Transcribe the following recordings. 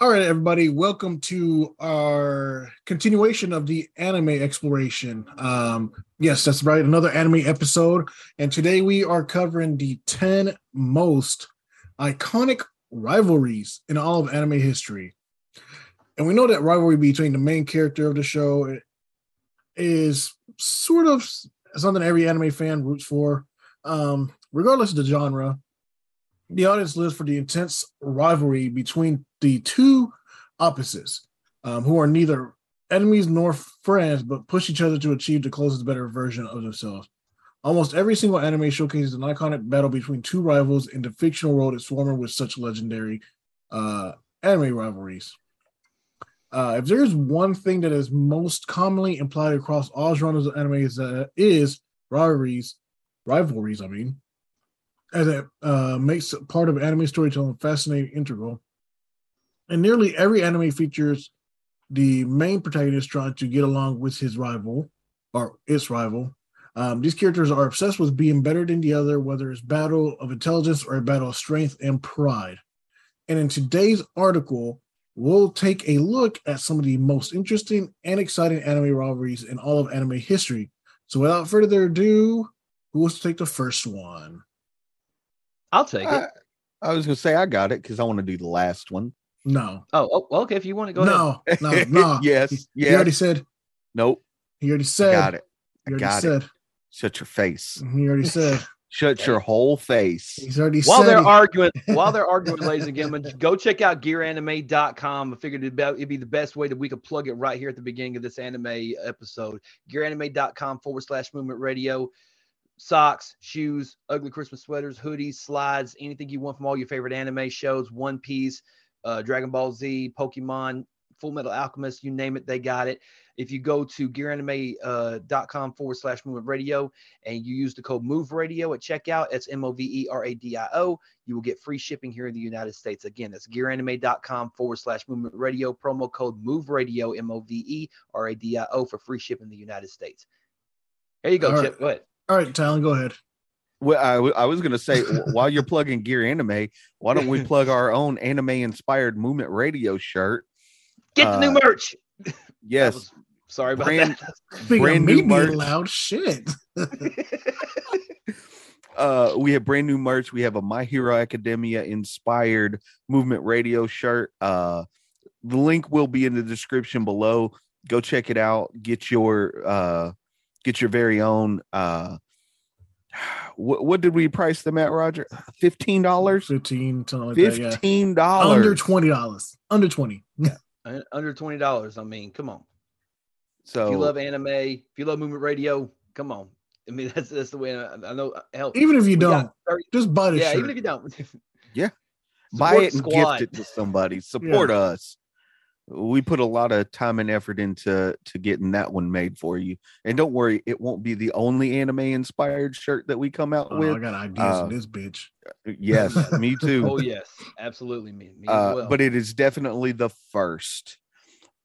All right, everybody, welcome to our continuation of the anime exploration. Um, yes, that's right, another anime episode. And today we are covering the 10 most iconic rivalries in all of anime history. And we know that rivalry between the main character of the show is sort of something every anime fan roots for, um, regardless of the genre the audience lives for the intense rivalry between the two opposites, um, who are neither enemies nor friends, but push each other to achieve the closest, better version of themselves. Almost every single anime showcases an iconic battle between two rivals, and the fictional world is swarming with such legendary uh, anime rivalries. Uh, if there's one thing that is most commonly implied across all genres of anime is, uh, is rivalries, rivalries. I mean, as it uh, makes part of anime storytelling a fascinating integral. And nearly every anime features the main protagonist trying to get along with his rival or its rival. Um, these characters are obsessed with being better than the other, whether it's battle of intelligence or a battle of strength and pride. And in today's article, we'll take a look at some of the most interesting and exciting anime rivalries in all of anime history. So without further ado, who wants to take the first one? I'll take it. I, I was gonna say I got it because I want to do the last one. No. Oh, oh okay. If you want to go no, ahead. No, no, yes, he, yes. He already said. Nope. He already said. got it. He already got said. It. Shut your face. He already said. Shut your whole face. He's already while they're he... arguing, while they're arguing, ladies and gentlemen, go check out gearanime.com. I figured it'd be, it'd be the best way that we could plug it right here at the beginning of this anime episode. Gearanime.com forward slash movement radio socks, shoes, ugly Christmas sweaters, hoodies, slides, anything you want from all your favorite anime shows, One Piece, uh, Dragon Ball Z, Pokemon, Full Metal Alchemist, you name it, they got it. If you go to gearanime.com uh, forward slash movement radio and you use the code move radio at checkout, it's M O V E R A D I O, you will get free shipping here in the United States. Again, that's gearanime.com forward slash movement radio, promo code move radio, M O V E R A D I O for free shipping in the United States. There you go, All Chip. Right. Go ahead. All right, Talon, go ahead. Well, I, I was going to say, while you're plugging Gear Anime, why don't we plug our own anime inspired movement radio shirt? Get the uh, new merch. Yes. Was, sorry about brand, that. brand new merch. Loud shit. uh, we have brand new merch. We have a My Hero Academia inspired movement radio shirt. Uh, the link will be in the description below. Go check it out. Get your uh, get your very own uh what, what did we price them at, Roger? Fifteen dollars. Fifteen, like Fifteen dollars. Under twenty dollars. Under twenty. Yeah. Under twenty dollars. I mean, come on. So if you love anime, if you love movement radio, come on. I mean, that's that's the way I, I know. Uh, hell, even if you don't, 30, just buy the yeah, shirt. even if you don't, yeah, buy it and gift it to somebody. Support yeah. us we put a lot of time and effort into to getting that one made for you. And don't worry it won't be the only anime inspired shirt that we come out oh, with i got ideas uh, in this bitch. uh, yes me too. Oh yes. Absolutely me, me uh, well. but it is definitely the first.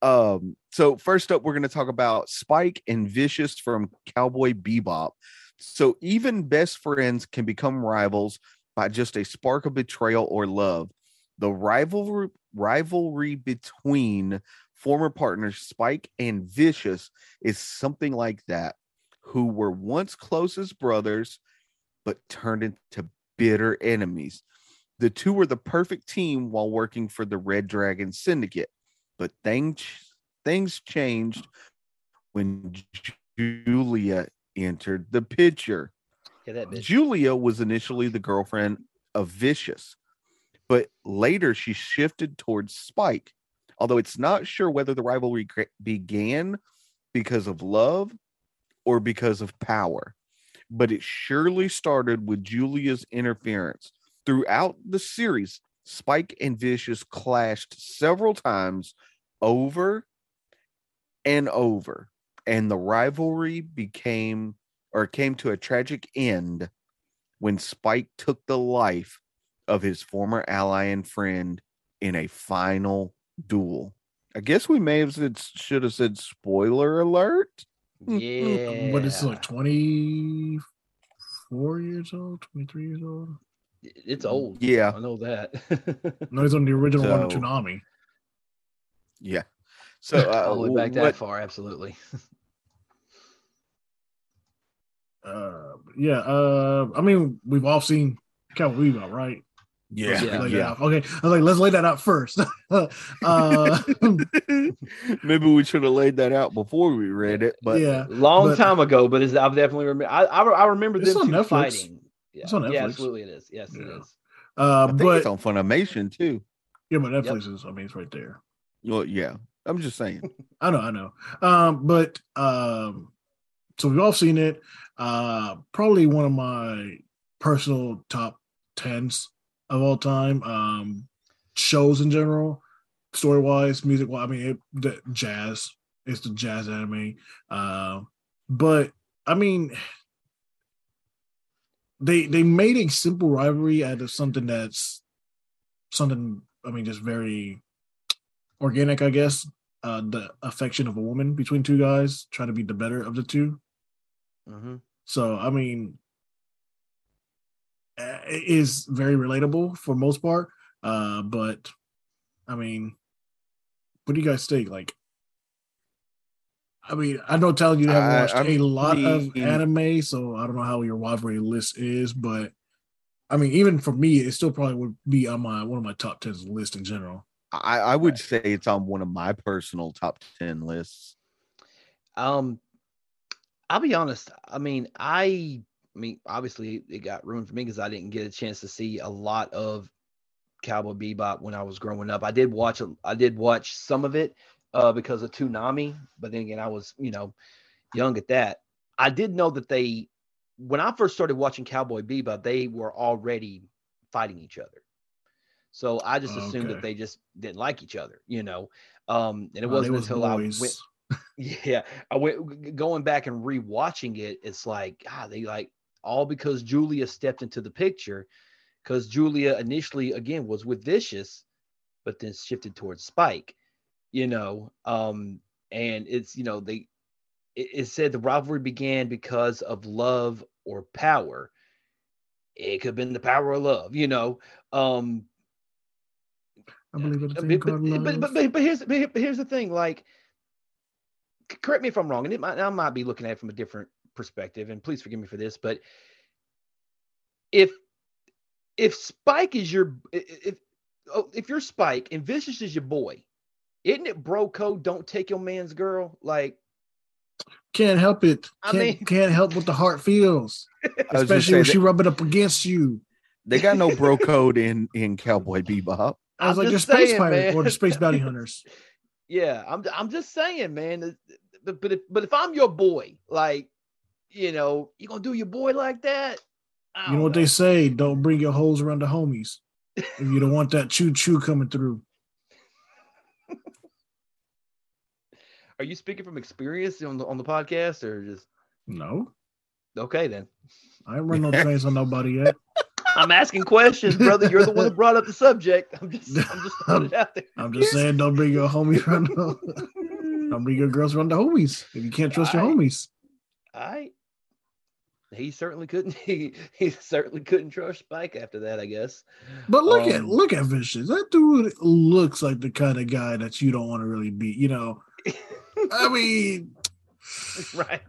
Um so first up we're going to talk about spike and vicious from cowboy bebop. So even best friends can become rivals by just a spark of betrayal or love the rivalry rivalry between former partners Spike and Vicious is something like that, who were once closest brothers but turned into bitter enemies. The two were the perfect team while working for the Red Dragon Syndicate, but things things changed when Julia entered the picture. Julia was initially the girlfriend of Vicious, but later she shifted towards Spike. Although it's not sure whether the rivalry began because of love or because of power, but it surely started with Julia's interference. Throughout the series, Spike and Vicious clashed several times over and over, and the rivalry became or came to a tragic end when Spike took the life of his former ally and friend in a final duel. I guess we may have said should have said spoiler alert. Yeah. What is it, like 24 years old, 23 years old? It's old. Yeah. I know that. no, he's on the original so, one Toonami. Yeah. So uh, All the way back that what- far, absolutely. Uh, yeah. Uh, I mean, we've all seen Cowboy Bebop, right? Yeah, Yeah. Lay yeah. Okay. I was like, let's lay that out first. uh, Maybe we should have laid that out before we read it, but yeah. Long but- time ago, but it's, I've definitely remember. I, I, I remember this them on Netflix. fighting. Yeah. It's on Netflix. yeah, absolutely it is. Yes, it Yeah. is. Uh, I think but it's on Funimation too. yeah, but Netflix is. I mean, it's right there. Well, yeah. I'm just saying. I know, I know. Um, but um, so we've all seen it. Uh, probably one of my personal top tens of all time. Um, shows in general, story wise, music. wise I mean, it, the jazz. It's the jazz anime. Uh, but I mean, they they made a simple rivalry out of something that's something. I mean, just very organic, I guess. Uh, the affection of a woman between two guys, trying to be the better of the two. hmm So, I mean, is very relatable for most part. Uh, but I mean, what do you guys think? Like, I mean, I know telling you haven't I- watched a lot of anime, so I don't know how your rivalry list is, but I mean, even for me, it still probably would be on my one of my top tens list in general. I, I would say it's on one of my personal top 10 lists. Um, I'll be honest. I mean, I, I mean, obviously it got ruined for me because I didn't get a chance to see a lot of Cowboy Bebop when I was growing up. I did watch, a- I did watch some of it uh, because of Toonami, but then again, I was, you know, young at that. I did know that they, when I first started watching Cowboy Bebop, they were already fighting each other. So I just assumed Okay. that they just didn't like each other, you know. Um, and it wasn't was until I boys. went, yeah, I went going back and rewatching it. It's like, God, they like all because Julia stepped into the picture. Because Julia initially, again, was with Vicious, but then shifted towards Spike, you know. Um, and it's, you know, they, it, it said the rivalry began because of love or power. It could have been the power of love, you know. Um, I believe it's but, but, but, but, but here's but here's the thing like correct me if i'm wrong and it might i might be looking at it from a different perspective and please forgive me for this but if if spike is your i- i- if oh, if you're spike and vicious is your boy isn't it bro code don't take your man's girl like Can't help it. I Can't, mean- can't help what the heart feels, I was gonna especially when that- she rub it up against you. they got no bro code in in Cowboy Bebop. I was I'm like, the just space saying, pirate man. or the space bounty hunters. yeah i'm i'm just saying man but but if, but if i'm your boy like you know you gonna do your boy like that You know don't what they say? Don't bring your hoes around the homies if you don't want that choo choo coming through. Are you speaking from experience on the on the podcast or just No, okay then? I ain't run no trains on nobody yet. I'm asking questions, brother. You're the one that brought up the subject. I'm just I'm just throwing it out there. I'm just saying, don't bring your homies around. The, don't bring your girls around the homies if you can't trust your homies. All right. He certainly couldn't. He, he certainly couldn't trust Spike after that. I guess. But look at Um, look at Vicious. That dude looks like the kind of guy that you don't want to really be. You know, I mean, right.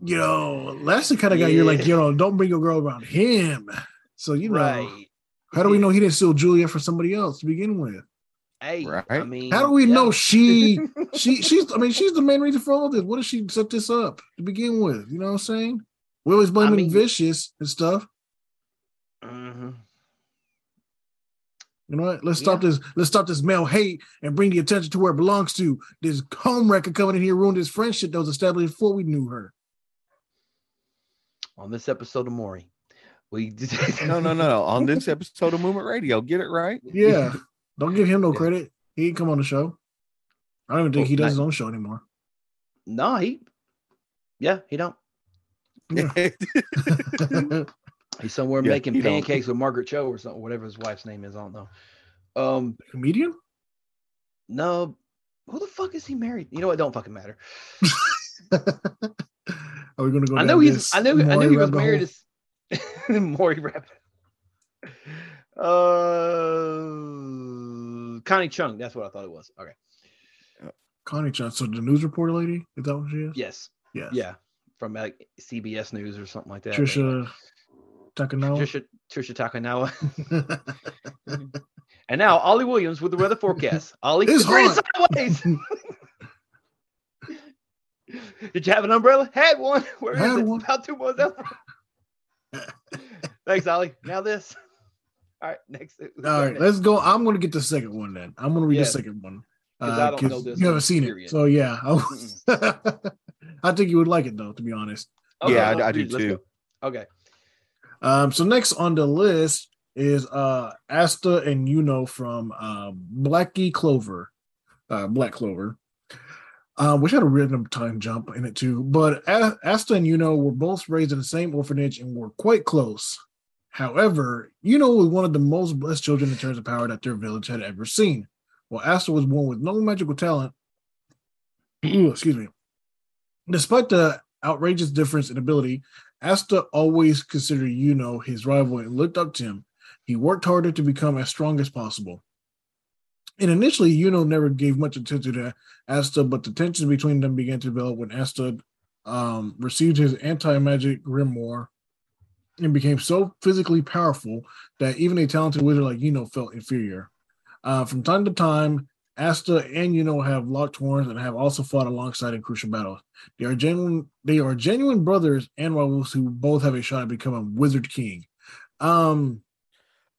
you know, that's the kind of guy you're like, you know, don't bring your girl around him. So you know, right. how do we know he didn't steal Julia for somebody else to begin with? Hey. right? I Right. mean, How do we yeah. know she she she's I mean she's the main reason for all this. What did she set this up to begin with? You know what I'm saying? We always blaming mean- vicious and stuff. Mhm. You know what? Let's stop this. Let's stop this male hate and bring the attention to where it belongs to. This home record coming in here ruined this friendship that was established before we knew her. On this episode of Maury, we No, no, no, no. On this episode of Movement Radio, get it right. Yeah. Don't give him no credit. He ain't come on the show. I don't even think Oh, he does not- his own show anymore. No, he. Yeah, he don't. Yeah. He's somewhere Yeah, making he don't. pancakes with Margaret Cho or something, whatever his wife's name is. I don't know. Um, Comedian? no, who the fuck is he married? You know what? Don't fucking matter. Are we gonna go? I know he's. I knew. I Maury knew he was married hole? to Maury Rabbit. Uh, Connie Chung. That's what I thought it was. Okay. Connie Chung. So the news reporter lady, is that what she is? Yes. Yes. Yeah. From like CBS News or something like that. Tricia Takanawa. Trisha, Trisha Takanawa. and now Ollie Williams with the weather forecast. Ollie, It's hot. sideways. Did you have an umbrella? Had one. Where is Had it? one. About two more down. Thanks, Ollie. Now this. All right, next. All right, let's go. I'm going to get the second one then. I'm going to read Yeah. the second one. Uh, I don't know this you haven't seen period. it. So, yeah. I think you would like it, though, to be honest. Yeah, I- let's I do read it. Let's too. go. Okay. Um, so next on the list is uh Asta and Yuno from uh Blackie Clover, uh Black Clover. Uh, which had a rhythm time jump in it too. But A- Asta and Yuno were both raised in the same orphanage and were quite close. However, Yuno was one of the most blessed children in terms of power that their village had ever seen. While Asta was born with no magical talent, excuse me. Despite the outrageous difference in ability, Asta always considered Yuno his rival and looked up to him. He worked harder to become as strong as possible. And initially, Yuno never gave much attention to Asta, but the tensions between them began to develop when Asta um, received his anti magic grimoire and became so physically powerful that even a talented wizard like Yuno felt inferior. Uh, from time to time, Asta and Yuno have locked horns and have also fought alongside in crucial battles. They are genuine. They are genuine brothers and rivals who both have a shot at becoming Wizard King. Um.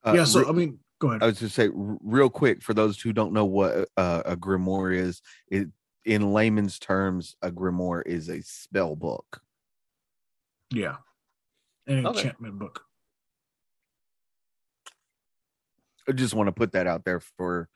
Uh, yeah. So re- I mean, go ahead. I was just say real quick for those who don't know what uh, a grimoire is. It in layman's terms, a grimoire is a spell book. yeah. An Okay. enchantment book. I just want to put that out there for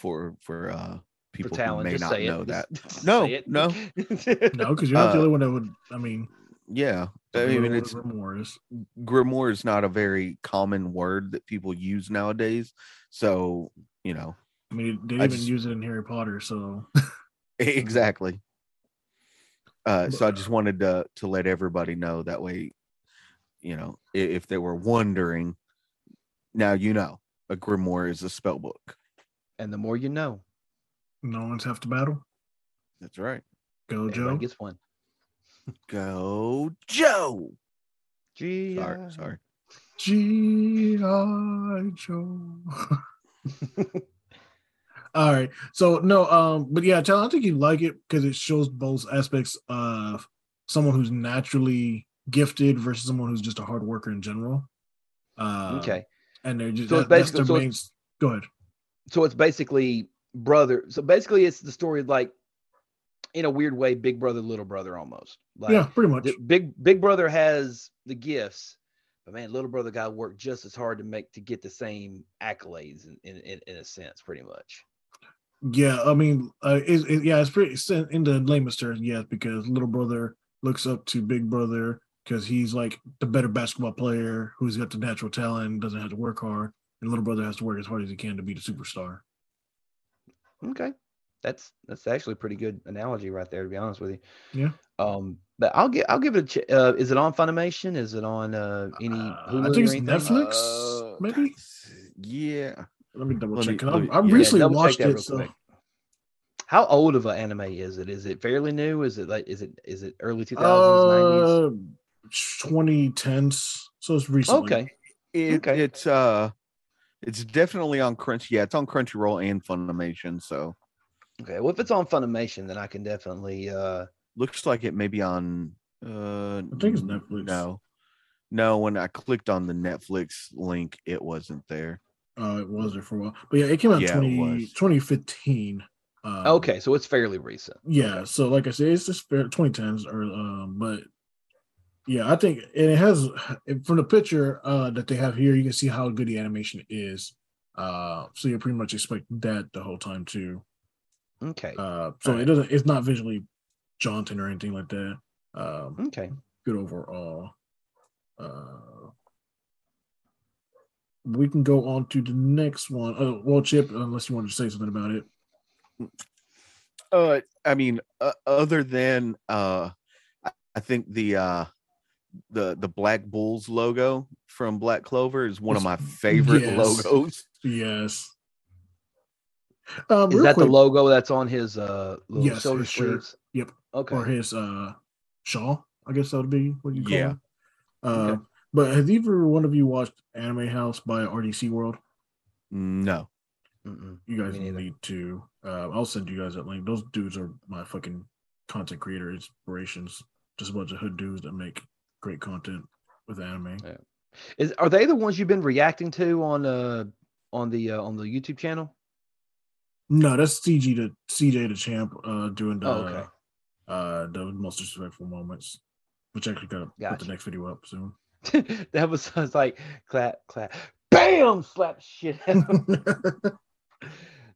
for for uh For people who may just not say know it. that. Just No, no. No, because you're not the Uh, only one that would. I mean, Yeah, I know mean it's grimoire is. grimoire is not a very common word that people use nowadays. So you know I mean, they I didn't even just- use it in Harry Potter. So exactly. Uh, so I just wanted to to let everybody know that way, you know, i- if they were wondering, now you know a grimoire is a spell book. And the more you know, no one's half the battle. That's right. Go everybody Joe. gets one. Go Joe. Gee, Sorry, sorry. G.I. Joe. All right. So no, um, but yeah, tell I think you like it because it shows both aspects of someone who's naturally gifted versus someone who's just a hard worker in general. Uh, okay. And they're just So it's that- that's basically- their so main. Go ahead. So it's basically brother. So basically, it's the story like, in a weird way, big brother, little brother, almost. Like, yeah, pretty much. big big brother has the gifts, but man, little brother got to work just as hard to make to get the same accolades in in, in, a sense, pretty much. Yeah, I mean, uh, it, it, yeah, it's pretty in the lamest terms, yes, because little brother looks up to big brother because he's like the better basketball player who's got the natural talent, doesn't have to work hard, and little brother has to work as hard as he can to be the superstar. Okay, that's that's actually a pretty good analogy right there. To be honest with you. Yeah. Um, but I'll get I'll give it a. Ch- uh, is it on Funimation? Is it on uh, any? Uh, I think it's anything? Netflix, Uh, maybe. Yeah. Let me double Let check. me- I, me- I yeah, recently double watched it, so quick. How old of an anime is it? Is it fairly new? Is it like is it is it early two thousands, uh, 2010s. So it's recently. Okay, It, Okay. It's uh, it's definitely on Crunch. Yeah, it's on Crunchyroll and Funimation. So okay. Well, if it's on Funimation, then I can definitely. uh looks like it may be on. Uh, I think it's Netflix. No, no. When I clicked on the Netflix link, it wasn't there. Uh, it was there for a while, but yeah, it came out Yeah, 20, was. 2015. Um, Okay, so it's fairly recent. Yeah, so like I said, it's just fair 2010s or um, but yeah, I think and it has from the picture uh that they have here, you can see how good the animation is. Uh, so you pretty much expect that the whole time too. Okay, Uh, so Alright. it doesn't, it's not visually jaunting or anything like that. Um, okay. good overall. Uh, we can go on to the next one. Oh, well, Chip, unless you wanted to say something about it. Uh, I mean, uh, other than uh, I, I think the uh, the the Black Bulls logo from Black Clover is one of my favorite Yes. logos. Yes. Um, Is real that the logo that's on his uh little Yes, shoulder his shirt. sleeves? Yep. Okay. or his uh shawl? I guess that would be what you call Yeah. it. Uh, Okay. But have either one of you watched Anime House by RDC World? No. Mm-mm. You guys need to. Uh, I'll send you guys that link. Those dudes are my fucking content creator inspirations. Just a bunch of hood dudes that make great content with anime. Yeah. Is are they the ones you've been reacting to on uh on the uh, on the YouTube channel? No, that's CG to CJ the champ uh doing the Oh, okay. uh the most disrespectful moments, which actually got to put the next video up soon. that was, was like clap clap, bam, slap shit. out.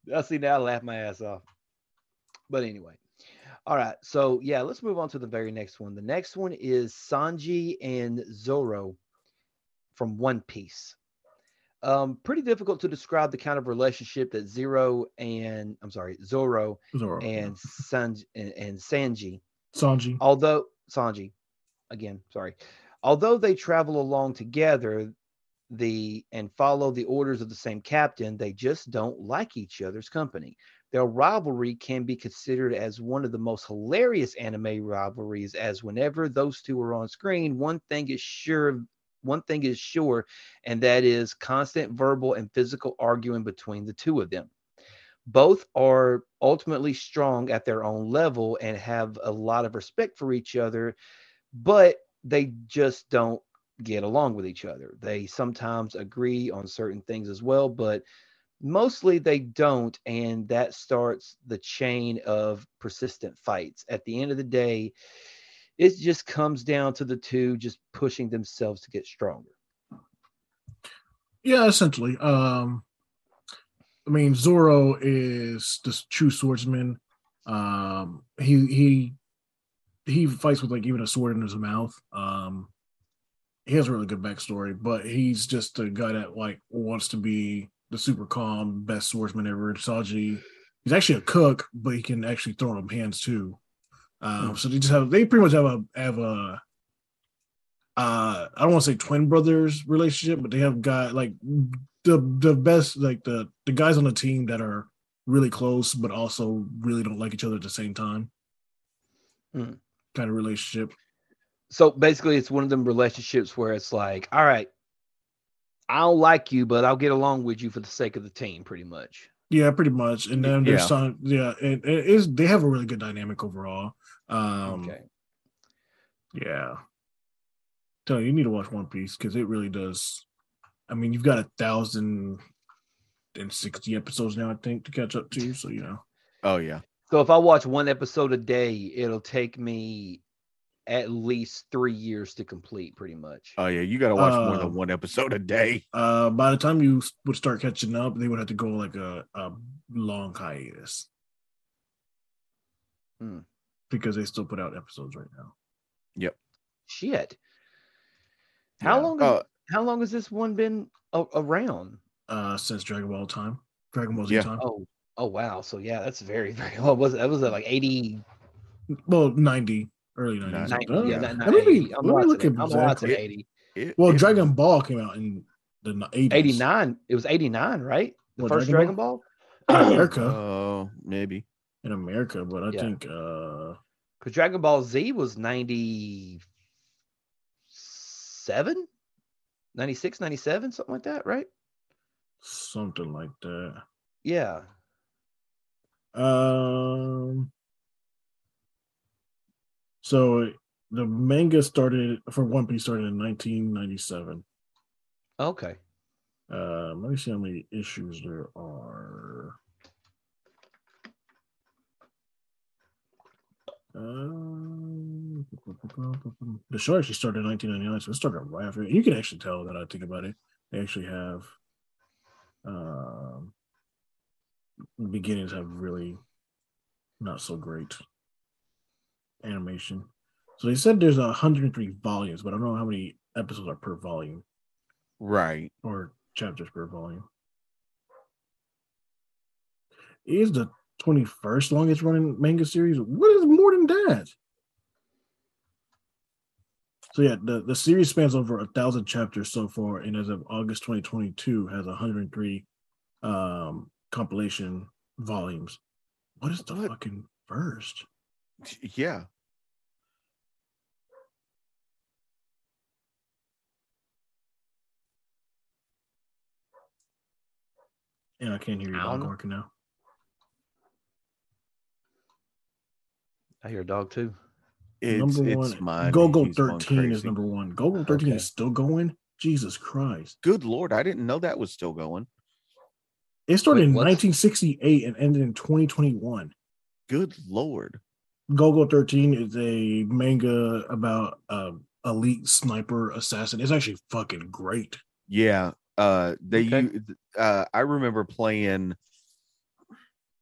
I see now I laugh my ass off. But anyway. All right. So yeah, let's move on to the very next one. The next one is Sanji and Zoro from One Piece. Um, pretty difficult to describe the kind of relationship that Zero and I'm sorry, Zoro Zoro. and Sanji and, and Sanji Sanji. although Sanji, again, sorry, although they travel along together, the and follow the orders of the same captain, they just don't like each other's company. Their rivalry can be considered as one of the most hilarious anime rivalries, as whenever those two are on screen, one thing is sure, one thing is sure, and that is constant verbal and physical arguing between the two of them both are ultimately strong at their own level and have a lot of respect for each other, but they just don't get along with each other. They sometimes agree on certain things as well, but mostly they don't. And that starts the chain of persistent fights. At the end of the day, it just comes down to the two just pushing themselves to get stronger. Yeah, essentially. Um I mean Zoro is the true swordsman. Um he he he fights with like even a sword in his mouth. Um he has a really good backstory, but he's just a guy that like wants to be the super calm, best swordsman ever. Sanji, he's actually a cook, but he can actually throw them hands too. Um, Hmm. so they just have they pretty much have a have a uh I don't want to say twin brothers relationship, but they have got like the the best like the the guys on the team that are really close but also really don't like each other at the same time. Hmm. Kind of relationship. so basically it's one of them relationships where it's like all right i don't like you but i'll get along with you for the sake of the team pretty much Yeah, pretty much. And then there's Yeah. some yeah, it, it is they have a really good dynamic overall. Um okay yeah. Tell you, you need to watch One Piece because it really does. I mean, you've got a thousand and sixty episodes now, I think, to catch up to. So you know. Oh yeah. so if i watch one episode a day it'll take me at least three years to complete pretty much Oh yeah. You got to watch more than Um, one episode a day. Uh, by the time you would start catching up, they would have to go like a, a long hiatus. Hmm. Because they still put out episodes right now. Yep. Shit how Yeah. long has, Uh, how long has this one been a- around Uh, since Dragon Ball time, Dragon Ball Z Yeah. time. oh oh wow so yeah that's very very long was it that was it like 80 Well, ninety, early nineties. 90 Uh, yeah, let not, me, 80. i'm let me look watching, at I'm exactly. 80 it- Well, it- Dragon Ball came out in the eighties. 89 it was 89 right the What, first Dragon dragon ball, in America. Oh, maybe. in America, but I Yeah. think uh because dragon ball z was 97 96 97 something like that right something like that. yeah Um. So the manga started for One Piece started in 1997. okay Um, let me see how many issues there are. Um, the show actually started in 1999, so it started right after. You can actually tell that I think about it. They actually have um, beginnings have really not so great animation. So they said there's 103 volumes, but I don't know how many episodes are per volume Right. or chapters per volume. It is the 21st longest running manga series. What is more than that? So yeah, the, the series spans over a thousand chapters so far, and as of August 2022, has 103 um, compilation volumes. What is the What? fucking first? Yeah. Yeah, I can't hear you dog know. working now. I hear a dog too. It's, number it's one, mine. Golgo He's 13 is number one. Golgo 13 Okay. is still going. Jesus Christ. Good lord, I didn't know that was still going. It started Wait, in what's- 1968 and ended in 2021. Good lord. Golgo 13 is a manga about um elite sniper assassin. It's actually fucking great. Yeah. Uh they Okay. uh I remember playing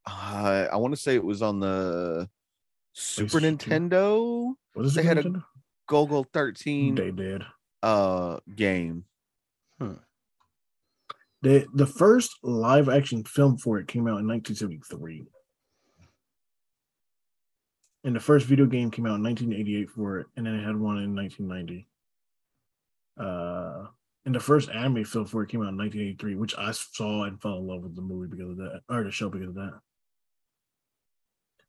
uh I want to say it was on the Super PlayStation. Nintendo What is They it? had a Nintendo? Golgo 13 They did. uh game. Huh. The the first live action film for it came out in 1973. And the first video game came out in 1988 for it, and then it had one in 1990. Uh, and the first anime film for it came out in 1983, which I saw and fell in love with the movie because of that, or the show because of that.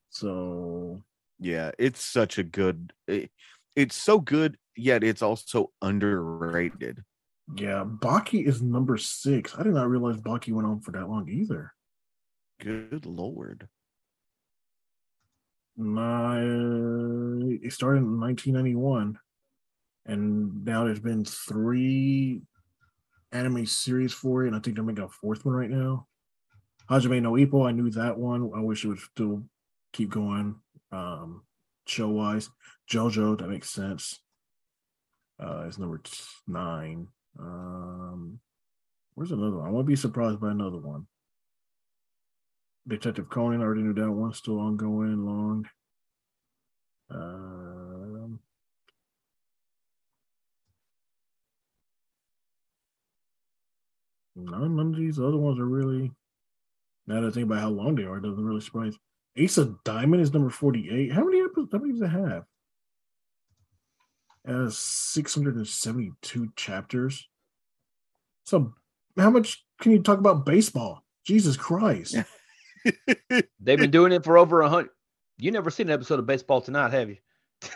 So Yeah, it's such a good it, it's so good yet it's also underrated. yeah, Baki is number six. I did not realize Baki went on for that long either. Good lord. My it started in 1991, and now there's been three anime series for it, and I think they're making a fourth one right now. Hajime no Ippo, I knew that one. I wish it would still keep going. Um, show wise, JoJo, that makes sense. Uh, is number nine. Um, where's another one? I won't be surprised by another one. Detective Conan, I already knew that one, still ongoing, long. Um, none, none of these other ones are really. Now that I think about how long they are, it doesn't really surprise. Ace of Diamond is number 48. How many episodes how many does it have? It has 672 chapters. So, how much can you talk about baseball? Jesus Christ. They've been doing it for over a hundred. You never seen an episode of Baseball Tonight, have you?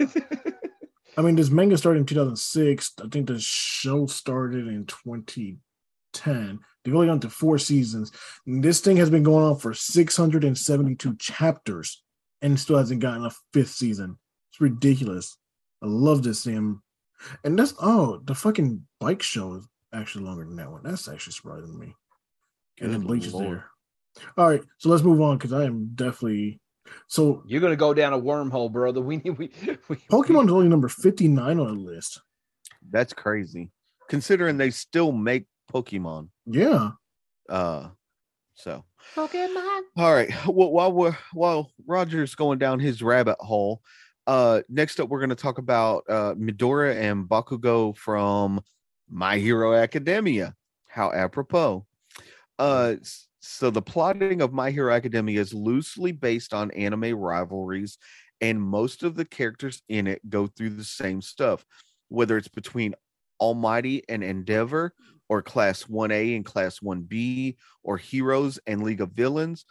I mean, this manga started in 2006. I think the show started in 2010. They've only gone to four seasons. And this thing has been going on for 672 chapters and still hasn't gotten a fifth season. It's ridiculous. I love this thing. And that's, oh, the fucking bike show is actually longer than that one. That's actually surprising me. And then Good Bleach is there. All right, so let's move on because I am definitely. So You're gonna go down a wormhole, brother. We need we, we Pokemon is only number 59 on the list. That's crazy. Considering they still make Pokemon. Yeah. Uh so Pokemon. all right. Well, while we're while Roger's going down his rabbit hole, uh next up we're gonna talk about uh Midoriya and Bakugo from My Hero Academia. How apropos. Uh so the plotting of My Hero Academia is loosely based on anime rivalries, and most of the characters in it go through the same stuff, whether it's between Almighty and Endeavor, or Class 1A and Class 1B, or Heroes and League of Villains.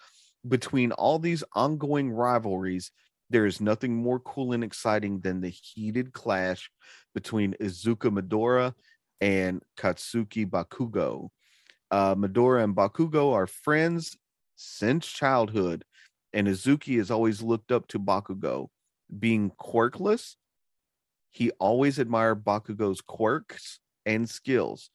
Between all these ongoing rivalries, there is nothing more cool and exciting than the heated clash between Izuku Midoriya and Katsuki Bakugo. Uh, Midoriya and Bakugo are friends since childhood, and Izuku has always looked up to Bakugo. Being quirkless, he always admired Bakugo's quirks and skills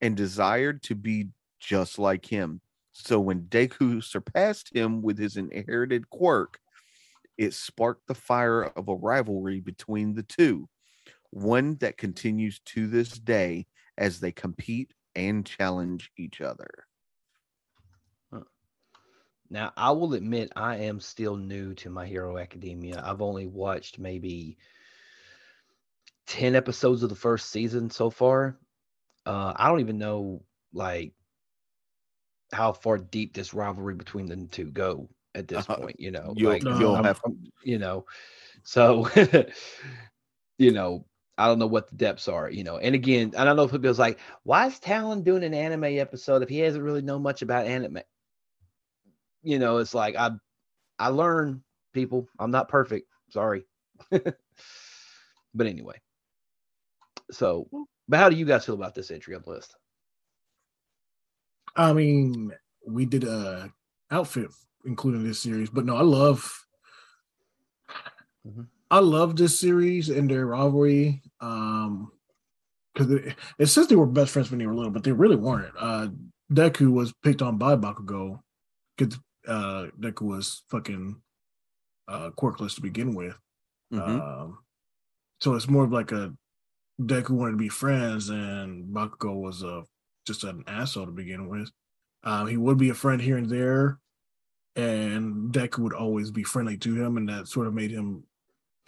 and desired to be just like him. So when Deku surpassed him with his inherited quirk, it sparked the fire of a rivalry between the two, one that continues to this day as they compete and challenge each other. Now, I will admit I am still new to My Hero Academia. I've only watched maybe 10 episodes of the first season so far. Uh, I don't even know like how far deep this rivalry between the two go at this Uh, point, you know. you'll- like, you'll I'm- have- I'm- you know. So you know, I don't know what the depths are, you know. And again, I don't know if people's like, why is Talon doing an anime episode if he hasn't really known much about anime? you know, it's like I I learn people. I'm not perfect. Sorry. but anyway. So, but how do you guys feel about this entry on the list? I mean, we did a outfit including this series, but no, I love Mhm. I love this series and their rivalry. Um because it, it says they were best friends when they were little, but they really weren't. Uh Deku was picked on by Bakugo because uh Deku was fucking uh quirkless to begin with. Mhm. Um, so it's more of like a Deku wanted to be friends, and Bakugo was a just an asshole to begin with. Um, he would be a friend here and there, and Deku would always be friendly to him, and that sort of made him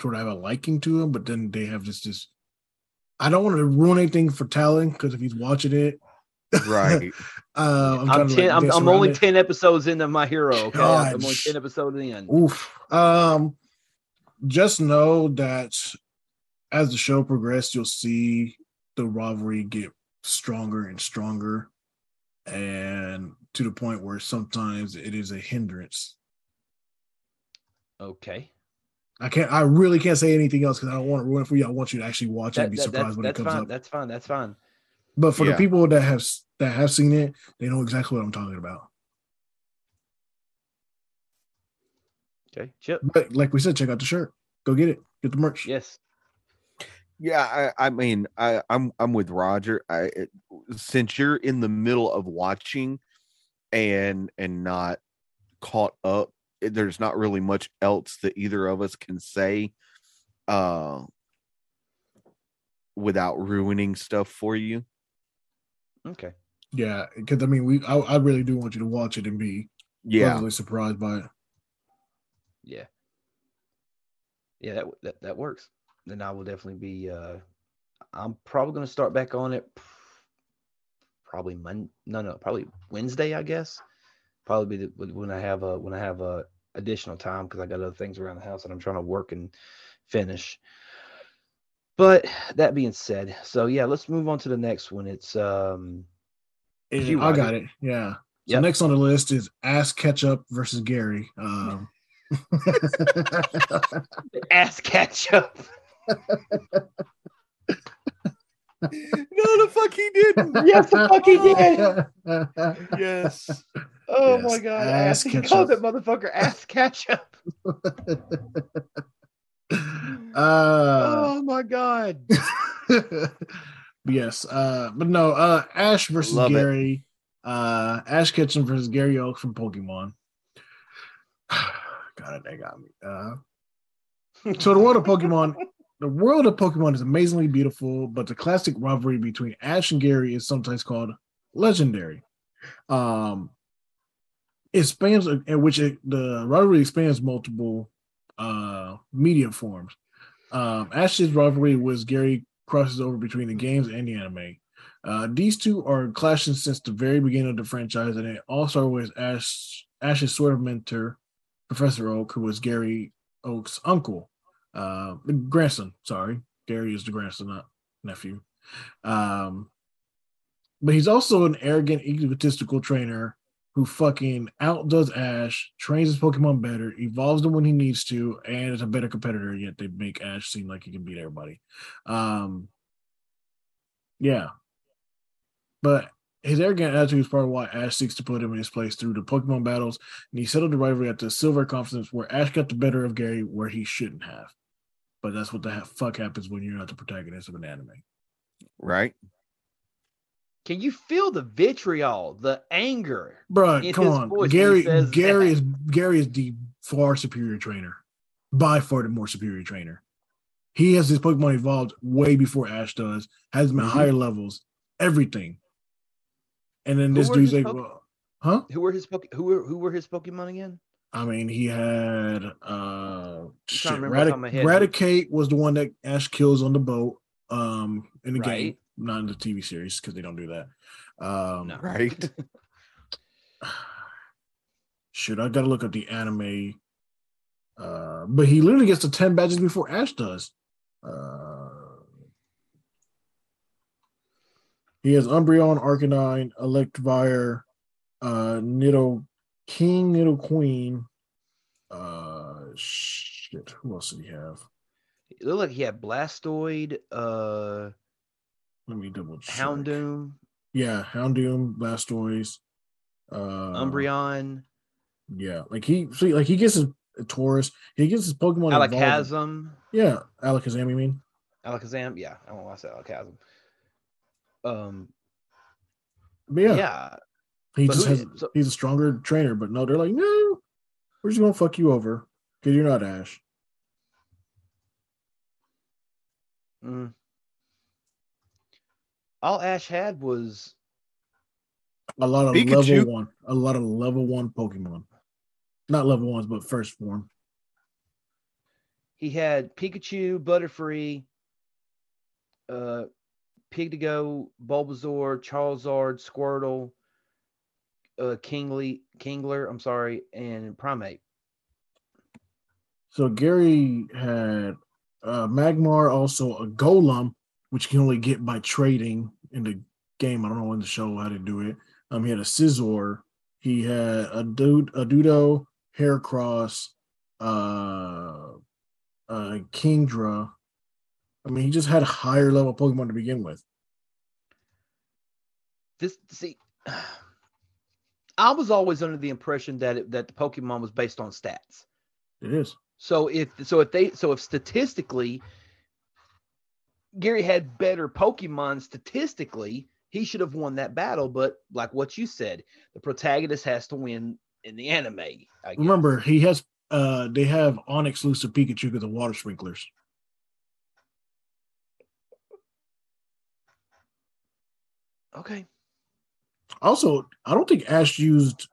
sort of have a liking to him. But then they have just this. I don't want to ruin anything for Talon because if he's watching it, right. uh, I'm, I'm trying to, ten. like, I'm, I'm only it. ten episodes into my hero. Okay, I'm only ten episodes in. Oof. Um, just know that as the show progressed, you'll see the rivalry get stronger and stronger, and to the point where sometimes it is a hindrance. Okay, I can't. I really can't say anything else because I don't want to ruin it for you. I want you to actually watch it and be that- surprised that's, when it comes fine. up. That's fine. That's fine. But for Yeah. the people that have that have seen it, they know exactly what I'm talking about. Okay, Chip. But like we said, check out the shirt. Go get it. Get the merch. Yes. Yeah, I, I mean, I, I'm I'm with Roger. I it, since you're in the middle of watching and and not caught up, it- there's not really much else that either of us can say uh without ruining stuff for you. Okay. Yeah, because I mean, we. I, I really do want you to watch it and be Yeah. pleasantly surprised by it. Yeah. Yeah, that that that works. Then I will definitely be. uh I'm probably going to start back on it. Probably Monday. No, no, probably Wednesday. I guess. Probably be the, when I have a when I have a additional time because I got other things around the house that I'm trying to work and finish. But that being said, so yeah, let's move on to the next one. It's um And You, I got Roger. it. Yeah. So Yep. next on the list is Ass Ketchup versus Gary. Um, ass ketchup. No, the fuck he didn't. yes, the fuck he did. yes. Oh Yes, my god, ass ass. He called that motherfucker ass ketchup. uh, oh my god. yes. Uh, but no, uh, Ash versus Love it. Gary. Uh, Ash Ketchum versus Gary Oak from Pokemon. God, that got me. Uh, so the world of Pokemon, the world of Pokemon is amazingly beautiful, but the classic rivalry between Ash and Gary is sometimes called legendary. Um, it spans in which it, the rivalry expands multiple uh media forms. Um, Ash's rivalry with Gary crosses over between the games and the anime. Uh, these two are clashing since the very beginning of the franchise, and it all started with Ash Ash's sort of mentor, Professor Oak, who was Gary Oak's uncle, uh, the grandson. Sorry, Gary is the grandson, not nephew. Um, but he's also an arrogant, egotistical trainer who fucking outdoes Ash, trains his Pokemon better, evolves them when he needs to, and is a better competitor. Yet they make Ash seem like he can beat everybody. Um, yeah, but his arrogant attitude is part of why Ash seeks to put him in his place through the Pokemon battles, and he settled the rivalry at the Silver Conference, where Ash got the better of Gary where he shouldn't have. But that's what the ha- fuck happens when you're not the protagonist of an anime. Right. Can you feel the vitriol, the anger? Bro, come on. voice when he Gary says Gary that. is Gary is the far superior trainer. By far the more superior trainer. He has his Pokemon evolved way before Ash does, has them at Mhm. higher levels, everything. And then Who this dude's like, Poke- well, huh? Who were his poke? Who were who were his Pokemon again? I mean, he had uh shit, remember off the top of my head. Eradicate was the one that Ash kills on the boat um in the game, not in the TV series because they don't do that. Um No. Right. Shit, I gotta look up the anime. Uh, but he literally gets the 10 badges before Ash does. Uh, he has Umbreon, Arcanine, Electivire, uh, Nido King, Nidoqueen. Uh, shit. Who else did he have? It looked like he had Blastoid, uh, Let me double check. Houndoom, Yeah, Houndoom, Blastoise, uh, Umbreon, Yeah, like he see, like he gets his Tauros. He gets his Pokemon. Alakazam, Yeah, Alakazam. You mean? Alakazam. Yeah, I want to I said Alakazam. Um, yeah, yeah. he but just has. so- he's a stronger trainer, but no, they're like, no, we're just gonna fuck you over because you're not Ash. mm. All Ash had was A lot of Pikachu? level one, a lot of level one Pokemon, not level ones, but first form. he had Pikachu, Butterfree, uh, Pidgeotto, Bulbasaur, Charizard, Squirtle, uh, Kingly, Kingler. I'm sorry, and Primeape. So Gary had uh, Magmar, also a Golem, which you can only get by trading in the game. I don't know in the show how to do it. Um, he had a Scizor. He had a dude, a Dudo, Heracross, uh, uh, Kingdra. I mean, he just had higher level Pokemon to begin with. This see, I was always under the impression that it, that the Pokemon was based on stats. It is. So if so if they so if statistically Gary had better Pokemon statistically, he should have won that battle. But like what you said, the protagonist has to win in the anime. I guess. Remember, he has. Uh, they have on exclusive Pikachu because of water sprinklers. Okay. Also, I don't think Ash used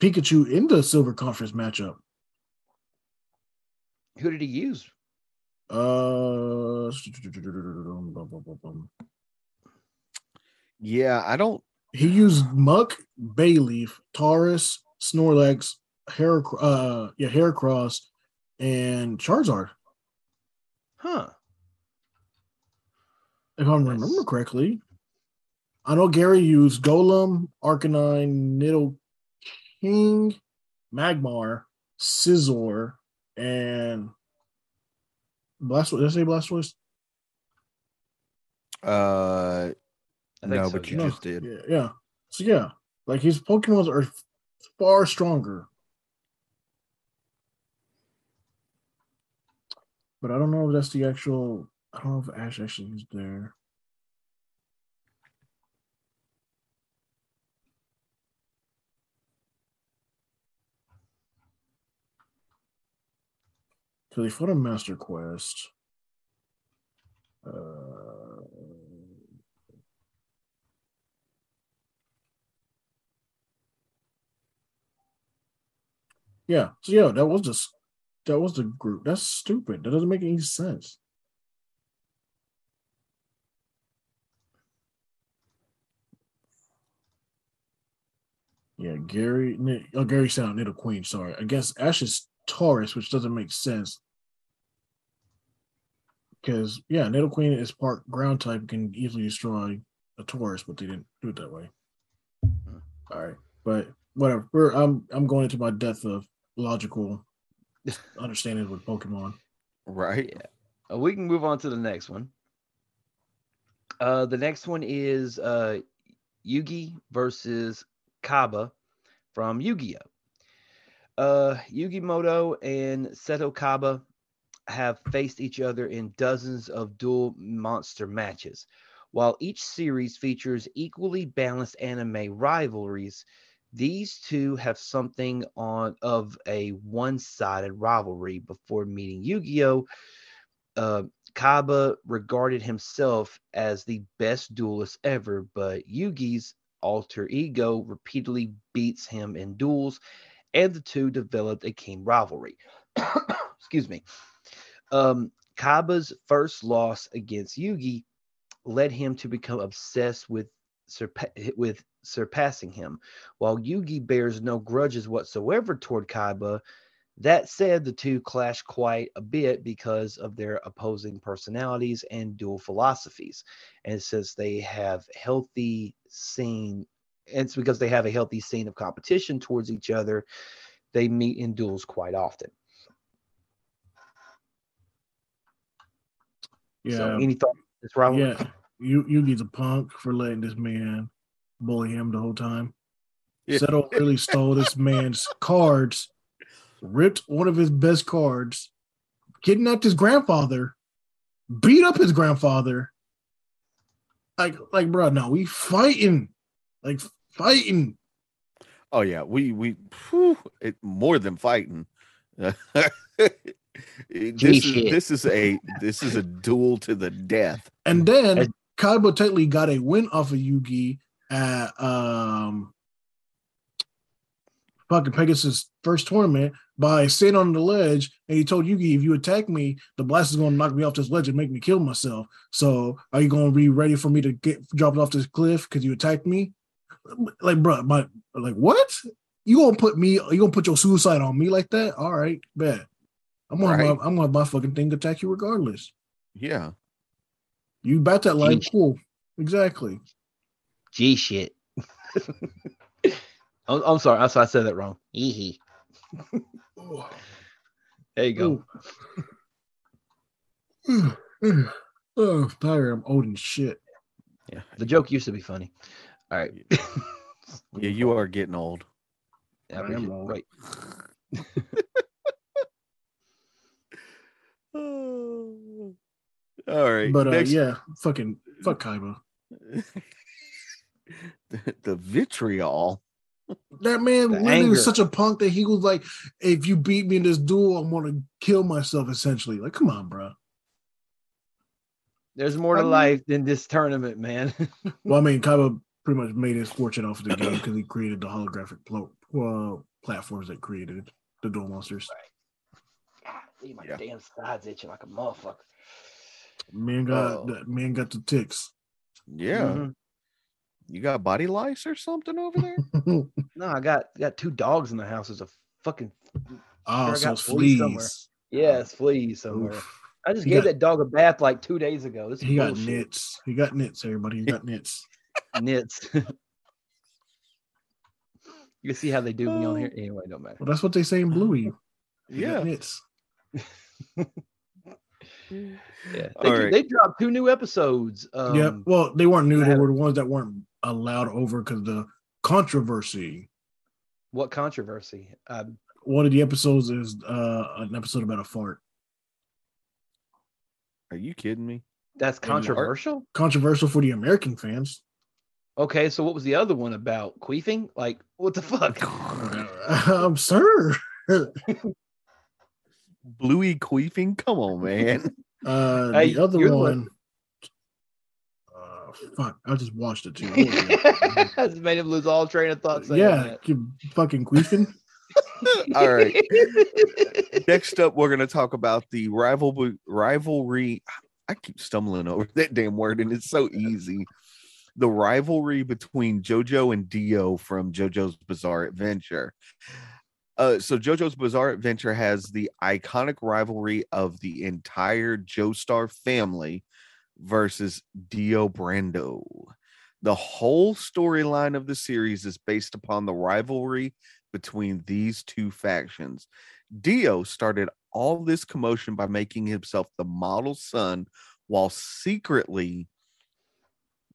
Pikachu in the Silver Conference matchup. Who did he use? Uh, Yeah, I don't. he used Muk, Bayleef, Tauros, Snorlax, Hair, uh, yeah, Heracross, and Charizard. Huh. If I Yes. remember correctly, I know Gary used Golem, Arcanine, Niddle King, Magmar, Scizor, and Blastoise. Did I say Blastoise? Uh, I think no, so, but you yeah. just did. Yeah, yeah. So yeah, like his Pokemons are far stronger. But I don't know if that's the actual. I don't know if Ash actually is there. So they fought a Master Quest. Uh, Yeah. So yeah, that was just that was the group. That's stupid. That doesn't make any sense. Yeah, Gary. Oh, Gary sound Nidoqueen. Sorry, I guess Ash is Tauros, which doesn't make sense. Because yeah, Nidoqueen is part ground type, can easily destroy a Tauros, but they didn't do it that way. All right, but whatever. We're I'm I'm going into my depth of logical understanding with Pokemon. Right. Uh, we can move on to the next one. Uh, the next one is uh, Yugi versus Kaiba from Yu-Gi-Oh. Uh, Yugi Muto and Seto Kaiba have faced each other in dozens of duel monster matches. While each series features equally balanced anime rivalries, these two have something on of a one-sided rivalry before meeting Yu-Gi-Oh! uh, Kaiba regarded himself as the best duelist ever, but Yugi's alter ego repeatedly beats him in duels, and the two developed a keen rivalry. Excuse me. Um, Kaiba's first loss against Yugi led him to become obsessed with surpa- with surpassing him, while Yugi bears no grudges whatsoever toward Kaiba, That said, the two clash quite a bit because of their opposing personalities and dual philosophies. And since they have healthy scene it's because they have a healthy scene of competition towards each other. They meet in duels quite often. Yeah, So, any thoughts? on This rivalry? yeah. You Yugi's a punk for letting this man bully him the whole time. Yeah. Seto really stole this man's cards, ripped one of his best cards, kidnapped his grandfather, beat up his grandfather. Like, like, bro, no, we fighting, like fighting. Oh yeah, we we whew, it, more than fighting. this is shit. this is a this is a duel to the death. And then As- Kaiba technically got a win off of Yugi at um fucking Pegasus first tournament by sitting on the ledge and he told Yugi if you attack me, the blast is gonna knock me off this ledge and make me kill myself. So are you gonna be ready for me to get dropped off this cliff because you attacked me? Like bro, my like what? You gonna put me you gonna put your suicide on me like that? All right, bet. I'm gonna Right. have my, I'm gonna have my fucking thing attack you regardless. Yeah. You bet that life, Jeez. cool. Exactly. G shit. I'm, I'm sorry. I, I said that wrong. Hee There you go. oh, I'm tired. I'm old and shit. Yeah. The joke used to be funny. All right. Yeah, you are getting old. Yeah, I am old. Right. All right. But uh, yeah, fucking fuck Kaiba. the, the vitriol. That man The literally was such a punk that he was like, "If you beat me in this duel, I'm gonna kill myself." Essentially, like, come on, bro. There's more I to mean- life than this tournament, man. Well, I mean, Kaiba pretty much made his fortune off of the game because he created the holographic plo- uh, platforms that created the duel monsters. See my Yeah. damn sides itching like a motherfucker. Man got Oh. that man got the ticks. Yeah. Mhm. You got body lice or something over there? No, I got got two dogs in the house. There's a fucking oh, I so got it's fleas somewhere. fleas. yes, fleas somewhere. Oof. I just He gave got- that dog a bath like two days ago. This is He got nits. He got nits. Everybody, he got nits. Nits. you can see how they do me on here. Anyway, don't matter. Well, that's what they say in Bluey. He Yeah. nits. Yeah, they, right. they dropped two new episodes. Um, yeah. Well, they weren't new. They were the ones that weren't allowed over because the controversy. What controversy? Um, One of the episodes is uh, an episode about a fart. Are you kidding me? that's controversial. Controversial for the American fans. Okay, so what was the other one about? Queefing? Like, what the fuck? um, sir. Bluey queefing? Come on, man. Uh, Hey, the other one. one- Uh, fuck! I just watched it too. What was it? Just made him lose all train of thought. yeah, that. keep fucking queefing. All right. Next up, we're going to talk about the rival rivalry. I keep stumbling over that damn word, and it's so easy. The rivalry between JoJo and Dio from JoJo's Bizarre Adventure. Uh, so JoJo's Bizarre Adventure has the iconic rivalry of the entire Joestar family versus Dio Brando. The whole storyline of the series is based upon the rivalry between these two factions. Dio started all this commotion by making himself the model son while secretly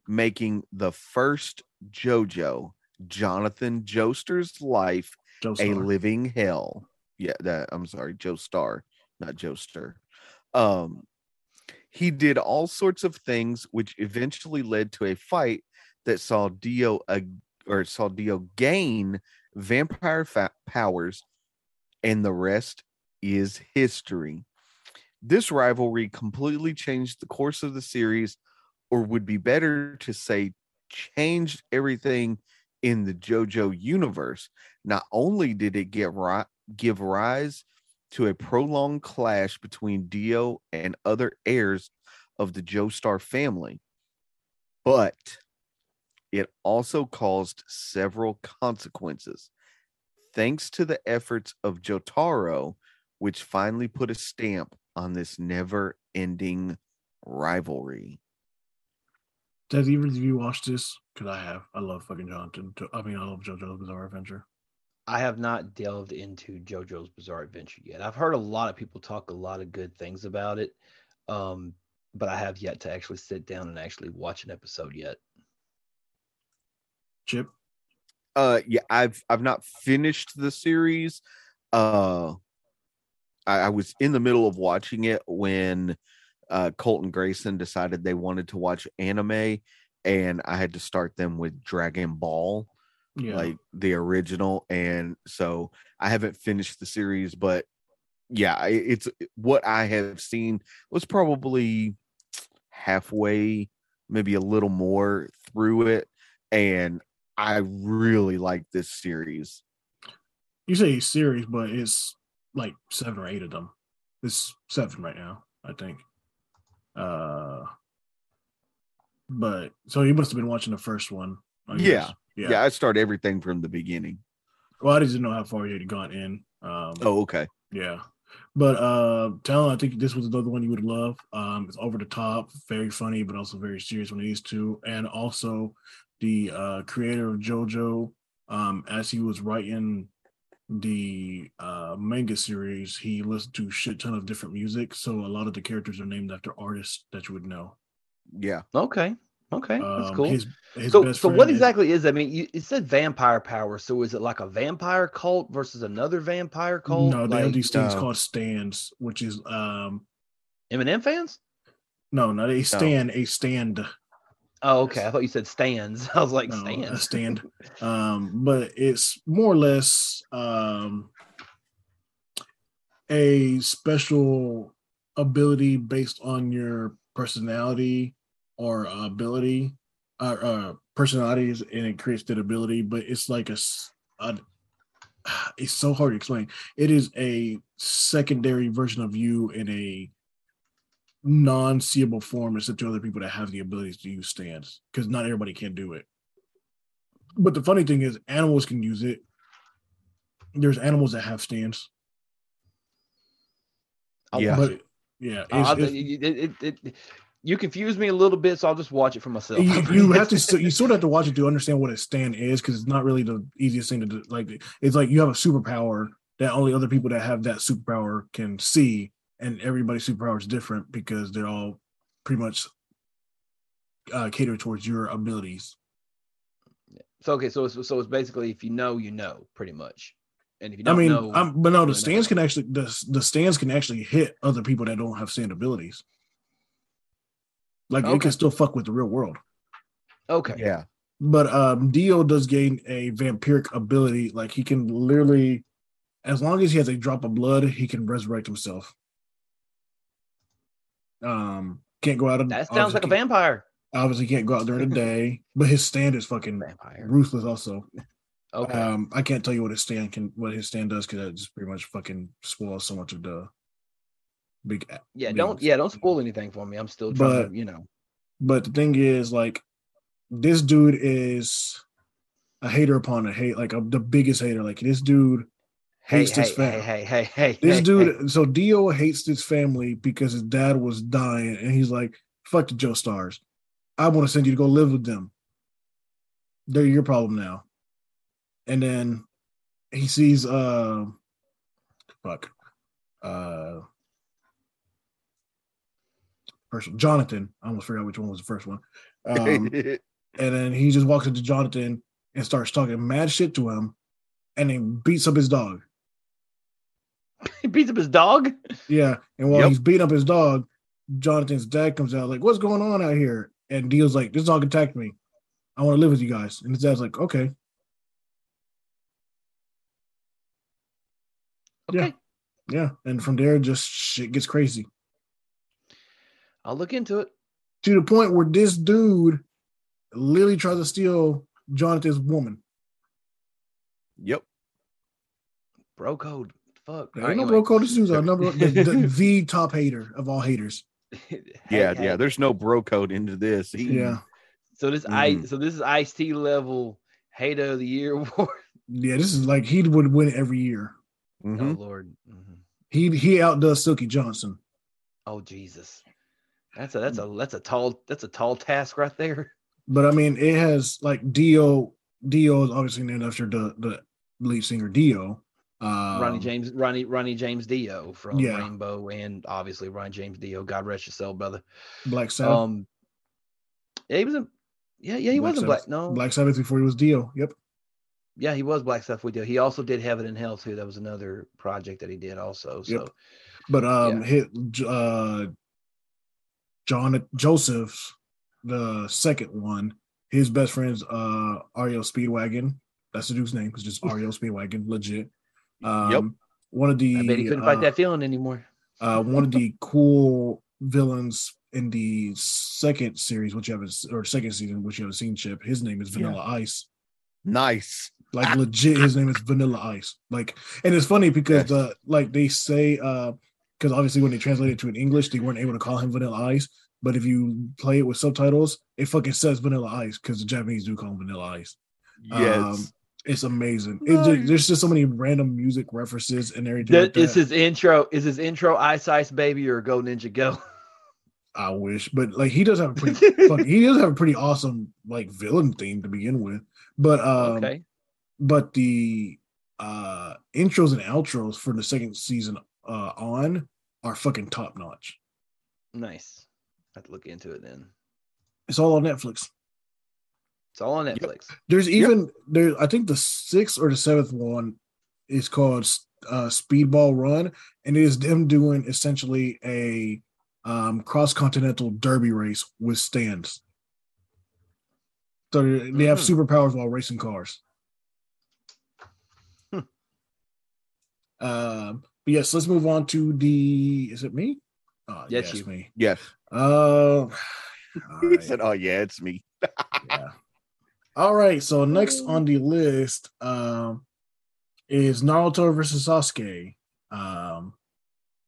making the first JoJo, Jonathan Joestar's life, a living hell. Yeah, that I'm sorry, Joe Star, not Joestar. Um, he did all sorts of things, which eventually led to a fight that saw Dio uh, or saw Dio gain vampire fa- powers, and the rest is history. This rivalry completely changed the course of the series, or would be better to say, changed everything in the JoJo universe. Not only did it get ri- give rise to a prolonged clash between Dio and other heirs of the Joestar family, but it also caused several consequences. Thanks to the efforts of Jotaro, which finally put a stamp on this never ending rivalry. Does either of you watch this? Because I have. I love fucking Jonathan. I mean, I love JoJo's Bizarre Adventure. I have not delved into JoJo's Bizarre Adventure yet. I've heard a lot of people talk a lot of good things about it, um, but I have yet to actually sit down and actually watch an episode yet. Chip. Uh, yeah, I've I've not finished the series. Uh, I, I was in the middle of watching it when uh, Colton Grayson decided they wanted to watch anime, and I had to start them with Dragon Ball, Yeah. like the original. And so I haven't finished the series, but yeah, it's what I have seen was probably halfway, maybe a little more through it, and I really like this series. you say series, but it's like seven or eight of them. It's seven right now, I think. Uh, but so you must have been watching the first one. Yeah. Yeah. yeah. I start everything from the beginning. Well, I didn't know how far you had gone in. Um, Oh, okay. Yeah. But uh Talon, I think this was another one you would love. Um it's over the top, very funny, but also very serious when it is too. And also the uh creator of JoJo, um, as he was writing the uh manga series, he listened to a shit ton of different music. So a lot of the characters are named after artists that you would know. Yeah. Okay, okay, that's Um, cool. His, his so, so what exactly is? I mean, you, it said vampire power. So is it like a vampire cult versus another vampire cult? No, they have like these things No. called stands, which is um Eminem fans? no, not a stand, a stand. Oh, okay. I thought you said stands. I was like No, a stand. um, but it's more or less um, a special ability based on your personality or ability uh, uh, personalities, and it creates that ability. But it's like a. it's so hard to explain. It is a secondary version of you in a non-seeable form except to other people that have the abilities to use stands because not everybody can do it. But the funny thing is animals can use it. There's animals that have stands. Yeah. but yeah I'll- it's, it, it, it, it- you confuse me a little bit, so I'll just watch it for myself. you, you have to s- you sort of have to watch it to understand what a stand is because it's not really the easiest thing to do like it's like you have a superpower that only other people that have that superpower can see and everybody's superpower is different because they're all pretty much uh, catered towards your abilities So okay, so it's, so it's basically if you know, you know, pretty much. And if you don't mean, know, I'm, but no, the stands know. can actually the the stands can actually hit other people that don't have stand abilities. Like it can still fuck with the real world. okay, Yeah. But um Dio does gain a vampiric ability. Like he can literally, as long as he has a drop of blood, he can resurrect himself. Um, can't go out. of that sounds like a vampire. Obviously, can't go out during the day, but his stand is fucking Vampire. ruthless. Also, Okay. um, I can't tell you what his stand can, what his stand does, because that just pretty much fucking spoils so much of the big. yeah, big- don't yeah, don't spoil anything for me. I'm still trying But- to, you know. But the thing is, like, this dude is a hater upon a hate, like a, the biggest hater. Like this dude hates hey, this hey, family. hey, hey, hey. This hey, dude, hey. so Dio hates his family because his dad was dying, and he's like, "Fuck the Joe Stars. I want to send you to go live with them. They're your problem now." And then he sees, uh, fuck, uh, person Jonathan. I almost forgot which one was the first one. Um, and then he just walks into Jonathan and starts talking mad shit to him, and then beats up his dog. he beats up his dog. Yeah, and while Yep. he's beating up his dog, Jonathan's dad comes out like, "What's going on out here?" And Dio's like, "This dog attacked me. I want to live with you guys." And his dad's like, "Okay." Yeah. Yeah, and from there, just shit gets crazy I'll look into it. to the point where this dude literally tries to steal Jonathan's woman. yep. Bro code. Fuck. There All ain't right, no bro anyway. code. This dude's number the, the, the top hater of all haters. Hey, yeah, hey. yeah. There's no bro code into this. He- Yeah, So this I Mhm. so this is Ice T level hater of the year award. yeah. This is like he would win every year. Mhm. Oh Lord. Mhm. He he outdoes Silky Johnson. Oh Jesus. That's a that's a that's a tall that's a tall task right there. but I mean, it has like Dio. Dio is obviously named after the the lead singer Dio. Um, Ronnie James, Ronnie Ronnie James Dio from Yeah. Rainbow, and obviously Ronnie James Dio. God rest your soul, brother. Black Sabbath. Um, yeah, he was a yeah, yeah, he Black was a black. No, Black Sabbath before he was Dio. Yep. yeah, he was Black Stuff with Dio. He also did Heaven and Hell too. That was another project that he did also. So Yep. But um, hit uh, John Joseph, the second one, his best friend's uh REO Speedwagon. That's the dude's name. It's just REO Speedwagon, legit. Um, Yep. One of the I bet he couldn't uh, fight that feeling anymore. uh, one of the cool villains in the second series, which you haven't, or second season, which you haven't seen, Chip. His name is Vanilla Ice. Nice. Like legit, his name is Vanilla Ice. Like, and it's funny because Yes. the like they say, uh, because obviously when they translated it to an English, they weren't able to call him Vanilla Ice. But if you play it with subtitles, it fucking says Vanilla Ice because the Japanese do call him Vanilla Ice. Yes. Um, It's amazing. It ju- there's just so many random music references and everything. like That, is his intro? Is his intro Ice Ice Baby or Go Ninja Go? I wish, but like he does have a pretty fuck, he does have a pretty awesome like villain theme to begin with. But um okay, but the uh intros and outros for the second season uh on are fucking top notch. nice. I have to look into it then. It's all on Netflix. It's all on Netflix. There's even there I think the sixth or the seventh one is called uh Steel Ball Run, and it is them doing essentially a um cross continental derby race with stands. So they they have Mhm. superpowers while racing cars. Hmm. Um, but yes, let's move on to the. Is it me? Uh, Yes, yes, you. me. yes. Uh, He right. said, "Oh yeah, it's me." yeah. All right. So next on the list um, is Naruto versus Sasuke. Um,